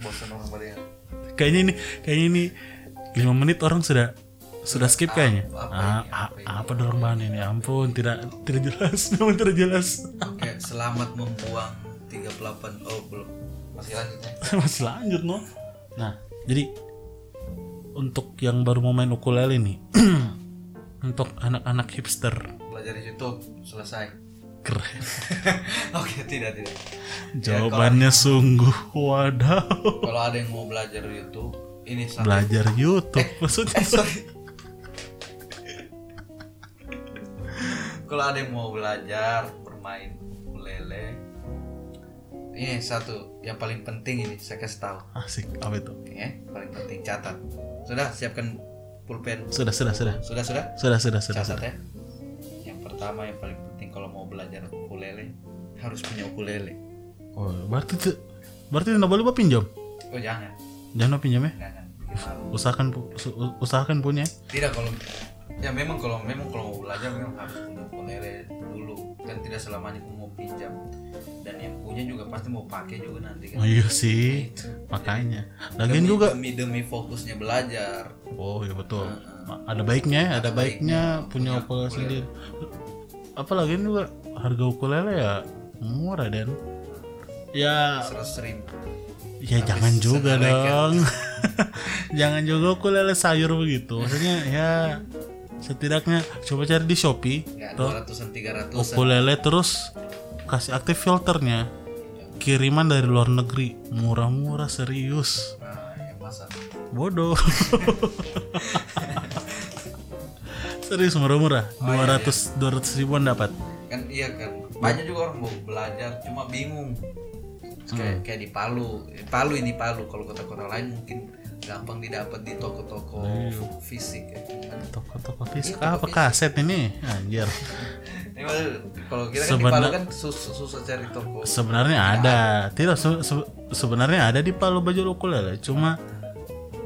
bosan orang pada yang kayaknya ini kayaknya ini lima menit orang sudah sudah skip kayaknya apa ah, ini? ah, Apa ini? apa dorong bahan ini ampun tidak tidak jelas memang tidak jelas. Oke selamat membuang 38 oh belum. Masih lanjut ya? Masih lanjut no? Nah jadi untuk yang baru mau main ukulele nih. Untuk anak-anak hipster. Belajar di YouTube selesai. Keren. Oke tidak tidak. Jawabannya sungguh wadaw. Kalau ada yang mau belajar di YouTube ini sampai belajar YouTube maksudnya. eh sorry. Kalau ada yang mau belajar bermain ukulele ini satu yang paling penting ini saya kasih tahu. Asik apa itu? Ya paling penting catat sudah siapkan pulpen. Sudah sudah sudah. Sudah sudah. Sudah sudah sudah. Catat sudah. ya. Yang pertama yang paling penting kalau mau belajar ukulele harus punya ukulele. Oh, berarti tuh berarti tidak boleh pinjam? Oh jangan. Jangan pinjam ya. Jangan. Usahakan usahakan punya. Tidak kalau ya memang kalau memang kalau belajar memang harus punya ukulele dulu. Kan tidak selamanya kamu mau pinjam. Dan yang punya juga pasti mau pakai juga nanti kan. Oh iya sih. Itu. makanya. Lagian juga demi demi fokusnya belajar. Oh iya betul. Ma- ada baiknya ada baiknya punya ukulele sendiri. Apa lagian juga harga ukulele ya murah dan ya. Seratus ribu. Ya Habis jangan juga dong. jangan juga ukulele sayur begitu. Maksudnya ya setidaknya coba cari di shopee ya tuh dua ratusan tiga ratusan. Ukulele terus kasih aktif filternya. Kiriman dari luar negeri murah-murah serius. Nah masa bodoh. Serius murah-murah. 200 200 ribuan dapat. Kan iya kan. Banyak juga orang mau belajar cuma bingung. Kayak Hmm. kayak di Palu. Palu ini Palu. Kalau kota-kota lain mungkin gampang didapat di toko-toko Iya. fisik ya. Kan toko-toko fisik. Iya, apa toko fisik. kaset ini? Anjir. Kalau kita kan di Palu kan susah, susah cari toko. Sebenarnya ada. tidak se- se- sebenarnya ada di Palu baju ukulele. Cuma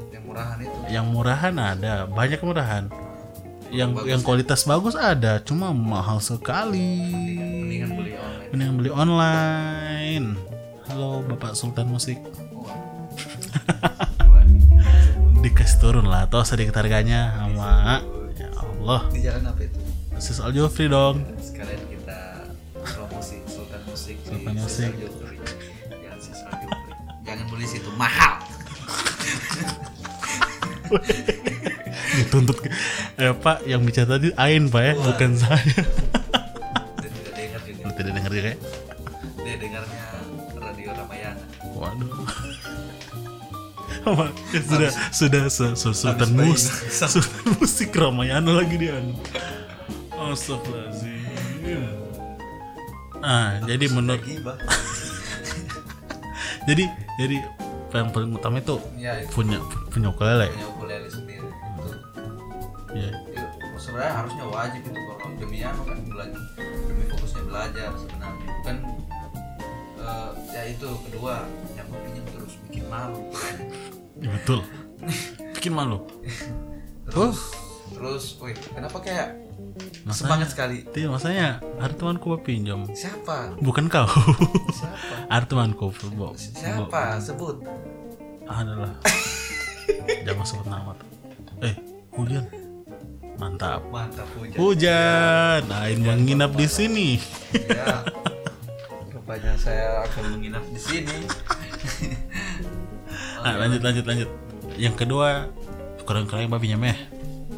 yang murahan itu. yang murahan ada. Banyak murahan. Yang yang kualitas bagus ada. Cuma mahal sekali. Mendingan beli online. Mending beli online. Halo bapak Sultan Musik. Wah, dikasih turun lah. Atau sedikit harganya sama ya Allah. Di jalan apa itu? Sis Al Jufri dong. Sekalian kita promosi Sultan Musik Sultan Musik. Jangan Sisal Jufri. jangan beli situ mahal. Dituntut eh pak yang bicara tadi Ain pak ya bukan saya Apa? Ya, sudah sudah su- su- Sultan Mus Sultan Musik Ramayana lagi dia Astagfirullahaladzim. Ah, jadi menurut jadi jadi yang paling utama itu ya itu. punya punya ukulele. Punya ukulele sendiri. Itu ya itu sebenarnya harusnya wajib itu kalau demi anu kan belajar demi fokusnya belajar sebenarnya. Bukan eh, ya itu kedua yang pinjam terus bikin malu Ya, betul. Bikin malu. Terus terus? wih kenapa kayak Masanya- semangat sekali? Tidak, masanya ada temanku mau pinjam. Siapa? Bukan kau. Siapa? Ada temanku bo, siapa? Sebut. Adalah. Jangan sebut nama. Tuh. eh hujan. Mantap. Mantap hujan. Hujan. Ain menginap di sini. Ya rupanya saya akan menginap di sini nah, lanjut lanjut lanjut. Yang kedua kurang-kurang babinya meh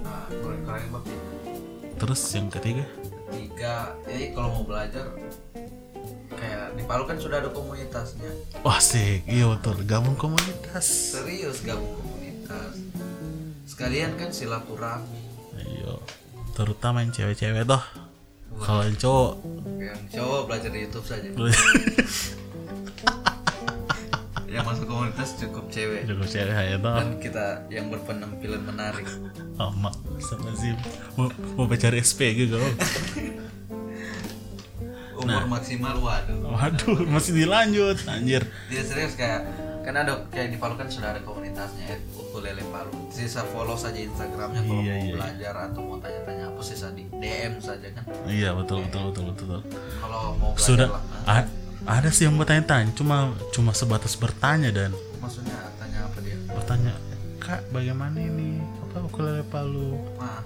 nah kurang-kurang babi. Terus yang ketiga? Tiga. Ya kalau mau belajar kayak di Palu kan sudah ada komunitasnya. Wah sih iya betul. Gabung komunitas. Serius gabung komunitas. Sekalian kan silaturahmi. Iya. Terutama yang cewek-cewek toh. Kalau yang cowok. Yang cowok belajar di YouTube saja yang masuk komunitas cukup cewek. Cukup cewek ya dan kita yang berpenampilan menarik. Sama sama sih. Mau mau cari SPG kau umur maksimal waduh. Waduh masih dilanjut anjir. Dia serius kayak kan ada kayak di Palu kan sudah ada komunitasnya ya. Ukulele Palu. Sisa follow saja Instagramnya kalau Iya, mau iya. belajar atau mau tanya-tanya apa sisa di DM saja kan. Iya betul betul betul betul, betul. kalau mau belajar sudah lah. a- ada sih yang bertanya-tanya cuma cuma sebatas bertanya dan. Maksudnya tanya apa dia? Bertanya kak bagaimana ini? Apa ukulele Palu? Nah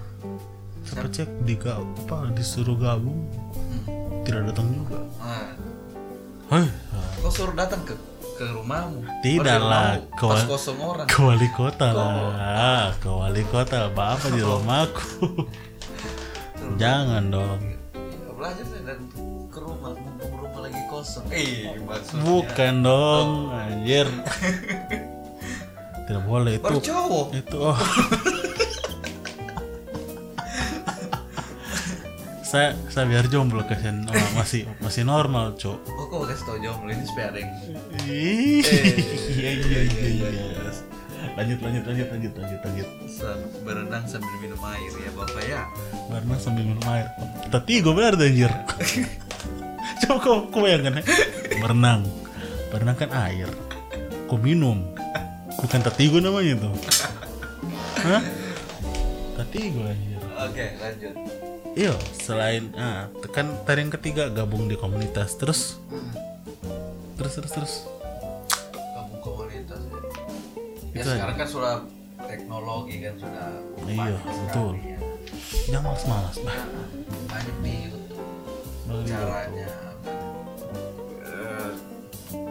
siapa cek? Di apa disuruh gabung. Hmm. tidak datang juga. Nah Hei, kau suruh datang ke ke rumahmu? Tidak Oh, lah, kau- pas kosong orang. ke wali kota lah. Ke wali kota bapak di rumahku. Jangan dong. Ya, belajar kosong eh maksudnya. Bukan dong anjir. Tidak boleh itu. Baru cowok itu oh. saya saya biar jomblo kasihan oh, masih masih normal cok oh kok kasih tau jomblo? Ini supaya ada yang Ih, Eh, iya iya iya iya lanjut lanjut lanjut lanjut lanjut lanjut. Sam- berenang sambil minum air ya bapak ya? Berenang sambil minum air. Tapi gue benar anjir coba kau kau bayangkan ya? Berenang. Berenang kan air. Kau minum. Bukan tatigo namanya tuh hah? Tatigo anjir. Oke lanjut. Iya selain ah kan tadi yang ketiga gabung di komunitas. Terus? Terus terus terus? Kamu komunitas ya, ya Itu aja. sekarang kan sudah teknologi kan sudah Iya, betul. ya. jangan malas malas bah Nah, banyak Bagi- caranya. Eh,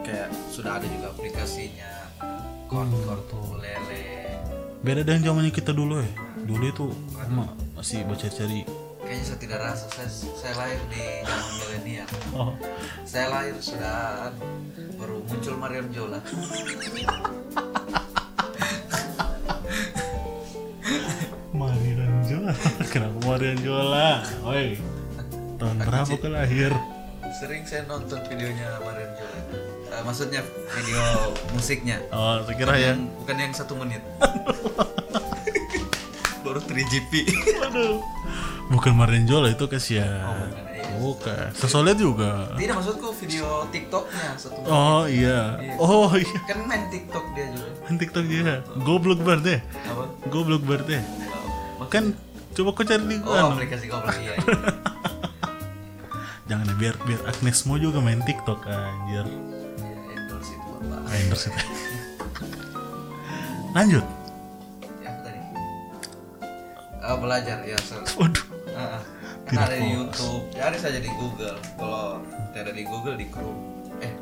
kayak sudah ada juga aplikasinya. Concord lele. Beda dengan zamannya kita dulu ya dulu itu ma- masih baca cari. Kayaknya saya tidak rasa saya, saya lahir di zaman milenial. Oh. Saya lahir sudah baru muncul Mariam Jola berapa ke lahir. Sering saya nonton videonya Mariam Jola Eh, maksudnya video musiknya. Oh saya kira yang yang bukan yang satu menit. Baru 3GP aduh bukan Marian Jola itu kasihan. Bukan, iya. bukan. Sesolid juga. Tidak maksudku video TikToknya satu menit. Oh iya. Oh iya. Kan main TikTok dia juga. Kan TikTok dia. Goblok banget deh. Apa? Goblok banget deh. Oh, kan coba kau cari di oh aplikasi goblok iya, iya. jangan ya biar biar Agnes mau juga main TikTok anjir. Iya, endorse itu bapak Ah, endorse itu. lanjut. Ya apa tadi. Oh, belajar ya so, waduh. Ah, ah. kan Tidak ada di. YouTube. Cari saja di Google. Kalau tidak di Google di Chrome. Eh.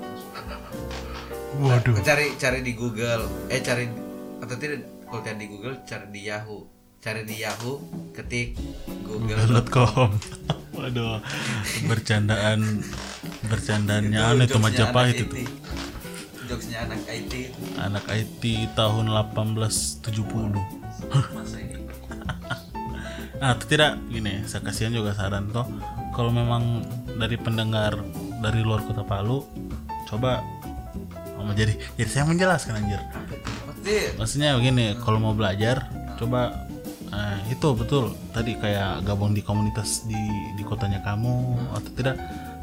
Waduh. Cari cari di Google. Eh cari atau tidak kalau tidak di Google cari di Yahoo cari di Yahoo ketik Google. Google.com waduh bercandaan bercandaannya aneh itu Majapahit itu. IT. jokesnya anak IT anak IT tahun 1870 masa ini? Nah, atau tidak gini, saya kasihan juga saran toh. Kalau memang dari pendengar dari luar kota Palu, coba oh, jadi jadi saya menjelaskan anjir. Maksudnya begini, kalau mau belajar, coba eh, itu betul tadi kayak gabung di komunitas di di kotanya kamu atau tidak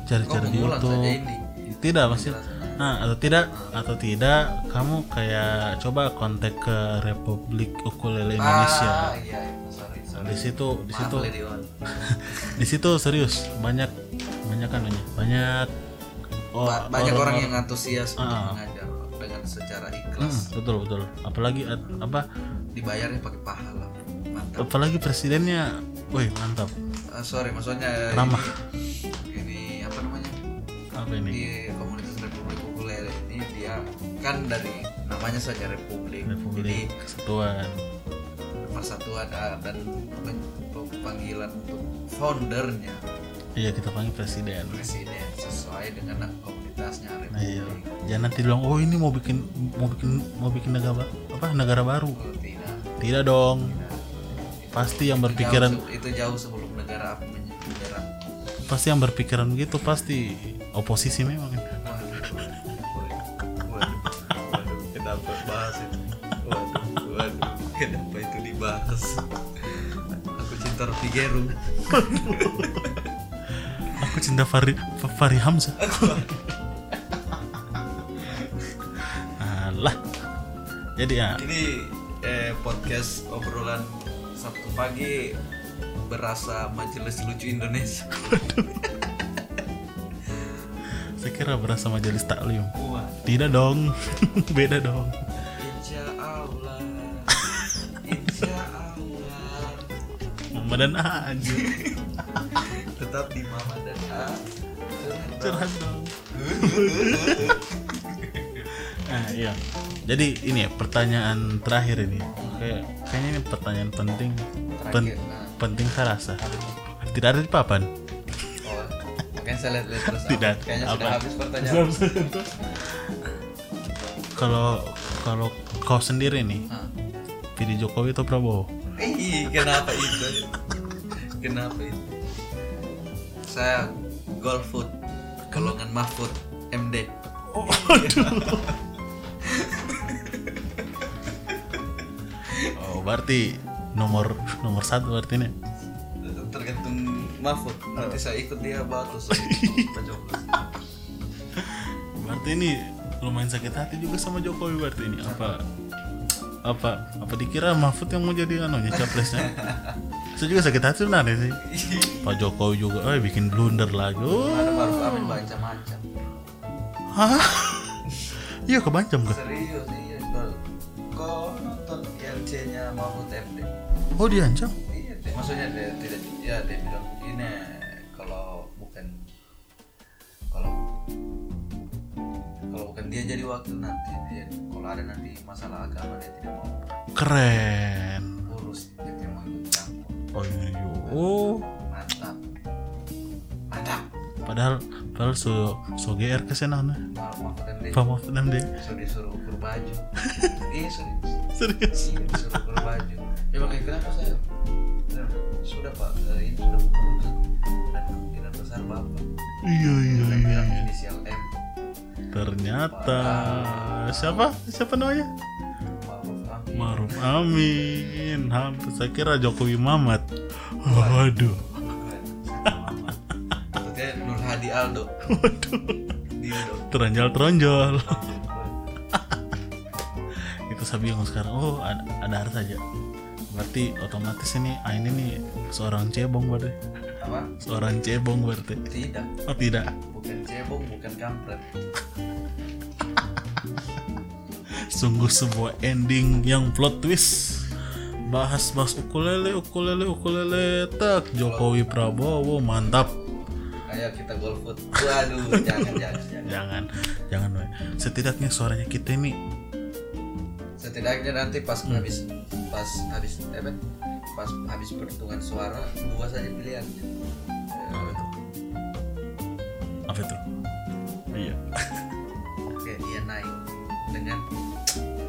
cari-cari di mengulang saja YouTube. Tidak maksudnya. Nah, atau tidak atau tidak kamu kayak coba kontak ke Republik Ukulele Indonesia. Ah, iya, iya. sorry, sorry. Di situ di situ di situ serius banyak banyak kan banyak banyak oh, Ba- banyak orang, orang- yang antusias untuk Ah. mengajar dengan secara Hmm, ikhlas betul betul apalagi at- apa dibayarnya pakai pahala mantap. Apalagi presidennya woi mantap. Ah, sorry maksudnya Ramah. ini, ini apa namanya? Apa ini? Di komunitas Republik Ukulele ini dia kan dari namanya saja Republik, jadi Republik Kesatuan. Persatuan ah, dan panggilan untuk foundernya. Iya kita panggil presiden. Presiden sesuai dengan komunitasnya nah, iya. Republik. Jangan nanti bilang oh ini mau bikin mau bikin mau bikin negara apa negara baru. Oh, tidak. Tidak dong pasti yang berpikiran jauh, itu jauh sebelum negara api menyerang pasti yang berpikiran begitu pasti oposisi memang. Waduh kenapa bahas itu waduh waduh kenapa itu dibahas? Aku cinta Gerung. Aku cinta Fari Fari Hamzah. Alah. Jadi ya. Ini eh, podcast obrolan Sabtu pagi berasa majelis lucu Indonesia. Saya kira berasa majelis taklim. Wah. Tidak dong. Beda dong. Insya Allah. Insya Allah. Mama dan A aja. Tetap di Mama dan A. Curhat dong. Nah iya. Jadi ini ya pertanyaan terakhir ini kayak kayaknya ini pertanyaan penting pen- Terakhir, nah. penting saya rasa tidak ada di papan Oh, mungkin saya lihat-lihat terus. Tidak. Kayaknya sudah Apa? habis pertanyaan. kalau kalau kau sendiri nih pilih Jokowi atau Prabowo Ih, kenapa itu? Kenapa itu? Saya Golfood, golongan Mahfud, MD. oh berarti nomor nomor satu berarti nih Tergantung Mahfud. Nanti saya ikut dia Jokowi. berarti ini lumayan sakit hati juga sama Jokowi berarti ini apa apa apa dikira Mahfud yang mau jadi anunya capresnya saya juga sakit hati sebenarnya sih Pak Jokowi juga eh bikin blunder lagi oh. Ada baru Amin baca macam. hah iya kebancam kan Serius iya. ILC-nya Mahfud MD? oh diancam Iya, dia- maksudnya dia tidak ya dia bilang begini kalau bukan kalau kalau bukan dia jadi wakil nanti dia kalau ada nanti masalah agama dia tidak mau keren. urus dia mau ikut campur. Oh iya oh. mantap mantap padahal padahal so so GR ke sana nah. Pak maaf dan deh so disuruh ukur baju iya so serius? Iya disuruh ukur baju ya makanya kenapa saya Kenapa? sudah pak. Eh, ini sudah keputusan dan kemungkinan besar bapak. Iya iya iya bilang inisial M. Ternyata siapa? Siapa namanya? Ma'ruf Amin. Maruf Amin. Hampir saya kira Jokowi Mamat. Waduh Aldo waduh. Dildo teronjol teronjol itu saya bingung sekarang. Oh ada, ada harus saja berarti otomatis ini ah ini nih seorang cebong berarti. Apa? Seorang cebong berarti. Tidak. Oh tidak. Bukan cebong bukan kampret. Sungguh sebuah ending yang plot twist. Bahas bahas ukulele ukulele ukulele. Tak Jokowi Prabowo mantap ayo kita golput. Waduh jangan jangan jangan. Jangan jangan we. setidaknya suaranya kita ini setidaknya nanti pas habis pas habis eh, pas habis perhitungan suara dua saja pilihan. Apa itu? Apa itu? Iya. Oke dia naik dengan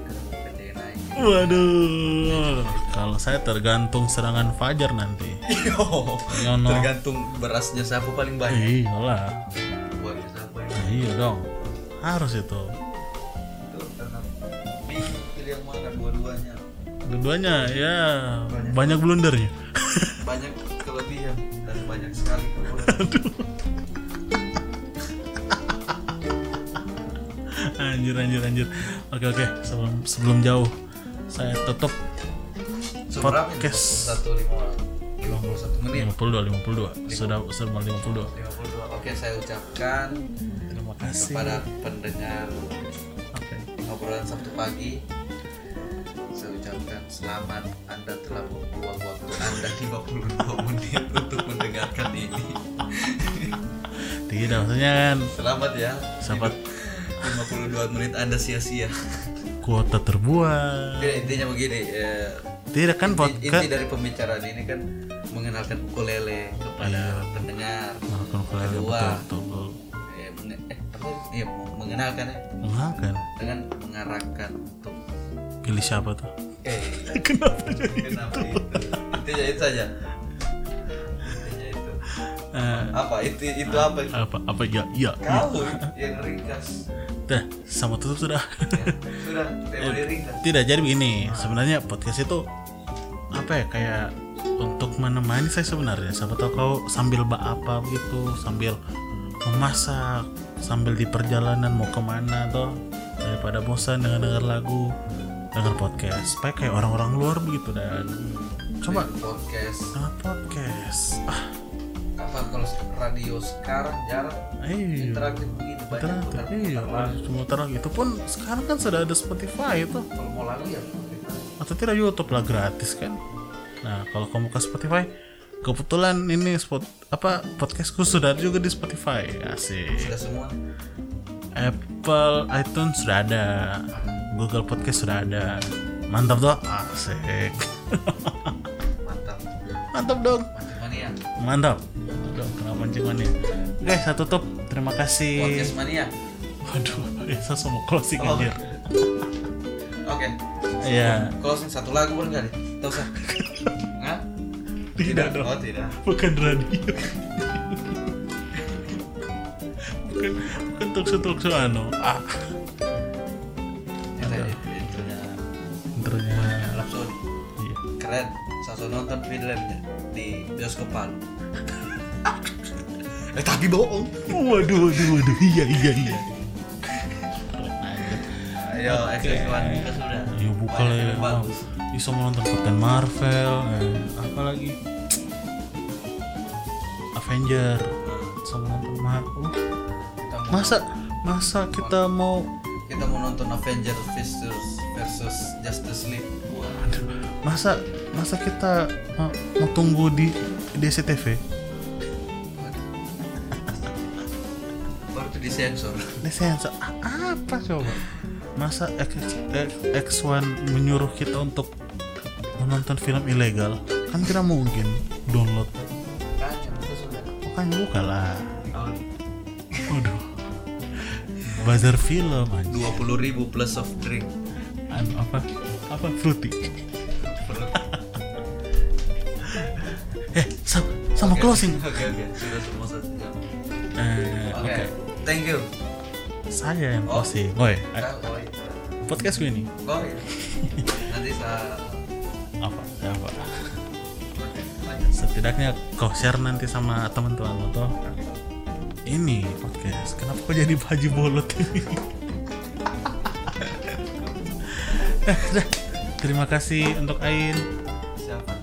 kenapa dia naik. Waduh kalau saya tergantung serangan Fajar nanti. Ya, no. tergantung berasnya siapa paling banyak. Iyalah. Buatnya siapa yang iya dong. Harus itu. Itu karena bingung pilih yang mana? Dua-duanya. Keduanya ya. Banyak. Blundernya banyak kelebihan dan banyak sekali kekurangan anjir anjir anjir. Oke oke. Sebelum sebelum jauh saya tutup? Podcast. satu lima lima puluh satu menit. 52 52 sudah sudah 52 52 oke saya ucapkan terima kasih. kepada pendengar oke. obrolan Sabtu pagi. Saya ucapkan selamat Anda telah membuang waktu Anda 52 menit untuk mendengarkan ini. Tidak maksudnya kan selamat ya. Selamat. Hidup 52 menit Anda sia-sia. Kuota terbuang intinya begini eh, tidak kan inti, podcast inti dari pembicaraan ini kan mengenalkan ukulele kepada pendengar. Melakukan ukulele, Kedua. betul, betul, eh, menge- eh, apa? Iya, mengenalkan ya. Mengenalkan. dengan mengarahkan untuk pilih siapa tuh? Eh kenapa jadi kenapa itu? intinya itu saja. Intinya itu. Eh, apa? Itu itu apa? apa? Apa? Ya ya kau yang ringkas. Dah sama tutup sudah. Ya, sudah. Teori ringkas. tidak jadi begini. Sebenarnya podcast itu apa ya kayak untuk menemani saya sebenarnya. Siapa tahu kau sambil bak apa gitu sambil memasak sambil di perjalanan mau ke mana toh daripada bosan dengan dengar lagu dengar podcast. Supaya kayak orang-orang luar begitu dan coba. Podcast. Dengar podcast. Ah. Kapan kalau radio sekarang jarang? Iya. Interaktif begini banyak Ternyata, putar iya. Cuma terang itu pun sekarang kan sudah ada Spotify itu. Kalau mau lagu ya Spotify. atau tidak YouTube lah gratis kan nah kalau kamu ke Spotify kebetulan ini spot apa podcastku sudah ada juga di Spotify. Asik. Sudah semua? Apple iTunes sudah ada. Google Podcast sudah ada. Mantap tuh asik. Mantap mantap dong. Mania. Mantap. Aduh, kenapa mancing mania? Oke saya tutup. Terima kasih. Podcast mania. Waduh ya saya semua closing Oh. anjir. Oke Iya. closing satu lagu boleh nggak nih tahu sah Hah? Tidak dong. oh tidak. Bukan radio. Bukan bukan talk show talk show anu ah intronya. Intronya. Rhapsody iya. keren. Saya nonton filmnya di bioskop Palu eh tapi bohong. Waduh waduh waduh. Iya iya iya ayo eksklusifan kita sudah ya buka lah ya bisa mau nonton Captain Marvel eh, apa lagi? Avenger. Sama nonton ma kita mau, masa masa kita mau kita mau nonton Avengers versus versus Justice League. Masa masa kita mau, mau tunggu di SCTV baru di disensor Disensor apa coba? Masa X, X, X1 menyuruh kita untuk menonton film ilegal? Kan tidak mungkin download. Bukan buka lah. Oh, Waduh. Bazar film dua puluh ribu plus soft drink Anu apa? Apa fruity? eh, sama, sama Oke. closing. oke oke sudah semua satu jam Eh, oke thank you Saya yang Oh. closing. Kau- oh, iya. Podcast gue ini. Oh, iya. nanti saya Apa? Ya, apa? setidaknya kau share nanti sama teman-teman lo tuh ini podcast kenapa kau jadi baju bolot ini terima kasih untuk Ain. Siapa?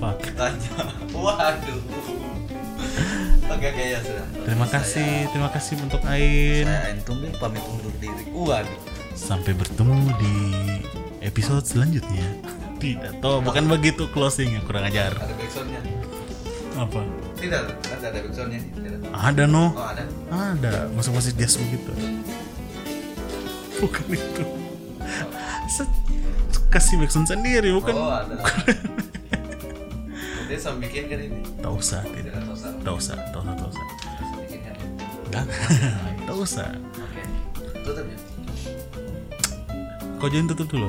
Fuck. Tanya. Waduh. Oke oke ya sudah. Terima kasih terima kasih untuk Ain. Saya Ain Tumbil pamit undur diri. Waduh sampai bertemu di episode selanjutnya. Tidak toh bukan begitu closing ya kurang ajar. Ada backsoundnya. Apa? Tidak ada ada backsoundnya. Tidak ada no? Oh ada. Ada, masuk-masuk jazz begitu. Bukan itu. Kasih backsound sendiri, bukan? oh ada. Saya bikin kan ini. Tak usah, tidak. Tak usah, tak usah, tak usah. Tak usah. oke. Tutup ya Kau jangan tutup dulu.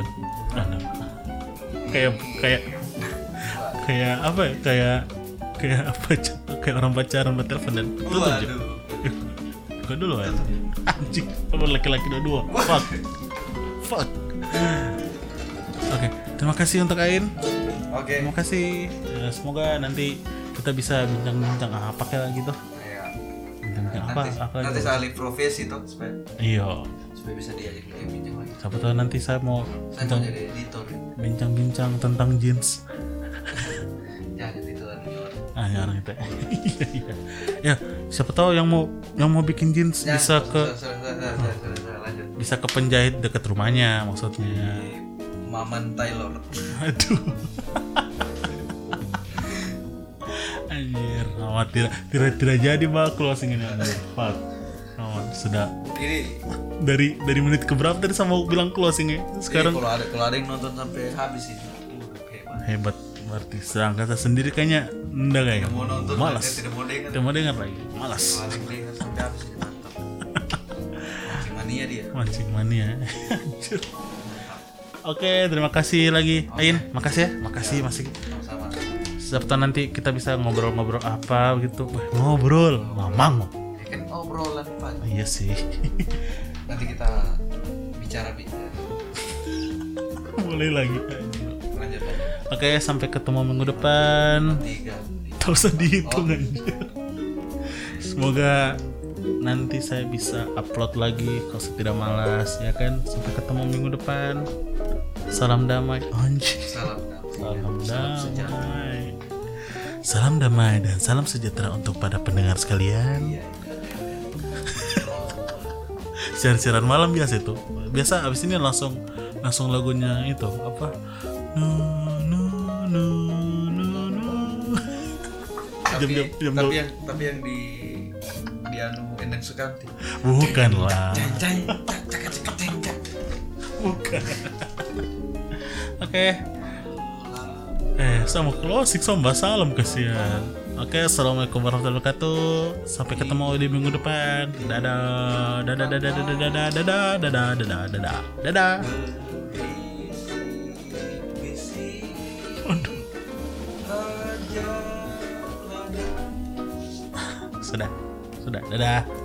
Ada. Kayak, kayak, kayak apa ya? Kayak, kayak apa? Kayak orang pacaran bertelepon dan tutup. Cok. waduh Kau dulu kan? Anjing, apa laki-laki dua-dua? Fuck. Fuck. Oke, terima kasih untuk Ain. oke Terima kasih. Ya, semoga nanti kita bisa bincang-bincang apa kayak gitu. Ya. Bincang-bincang apa? nanti, Apa nanti saya profesi tuh supaya Iya. Supaya bisa diajak dia bincang lagi Siapa tahu nanti saya mau saya jadi editor bincang-bincang tentang jeans. jangan editor Ah, ya orang itu. Iya, iya. Ya, siapa tahu yang mau yang mau bikin jeans Ya, bisa ke sudah, sudah, sudah, lanjut bisa ke penjahit dekat rumahnya maksudnya. Maman Taylor Aduh. Anjir, amat tidak tidak jadi mbak closing ini. Fuck. Amat, sudah. Ini. Dari dari menit ke berapa tadi sama bilang closing ya? sekarang Sekarang kalau ada kalau ada yang nonton sampai habis ini uh, hebat. Hebat berarti sedangkan saya sendiri kayaknya enggak kayak. Tidak mau nonton malas. tidak mau dengar. Tidak mau dengar lagi. Malas. Dengar sampai habis ini mantap. Mancing mania dia. Mancing mania. Anjir. oke terima kasih lagi. Ain makasih ya. Makasih masih sama-sama. Sabtu nanti kita bisa ngobrol-ngobrol apa gitu. Wah, ngobrol. Mamang kan obrolan pak. Iya sih. Nanti kita bicara bicara boleh lagi. Lanjut oke sampai ketemu minggu depan. Tiga. Tak usah dihitung anjir semoga nanti saya bisa upload lagi kalau saya tidak malas ya kan? Sampai ketemu minggu depan. Salam damai. Anjir salam damai. salam damai. salam damai dan salam sejahtera untuk para pendengar sekalian. Iya. Siaran-siaran malam biasa itu. Biasa abis ini langsung langsung lagunya itu apa? Nu nu nu nu nu. Tapi Jam- jam- jam tapi yang tapi yang di di anu Endang Sukamti bukan lah. bukan. Oke. Eh sama closing sama salam kasihan oke assalamualaikum warahmatullahi wabarakatuh. Sampai ketemu di minggu depan. Dadah. Dadah dadah dadah dadah dadah dadah dadah dadah dadah Aduh, sudah sudah dadah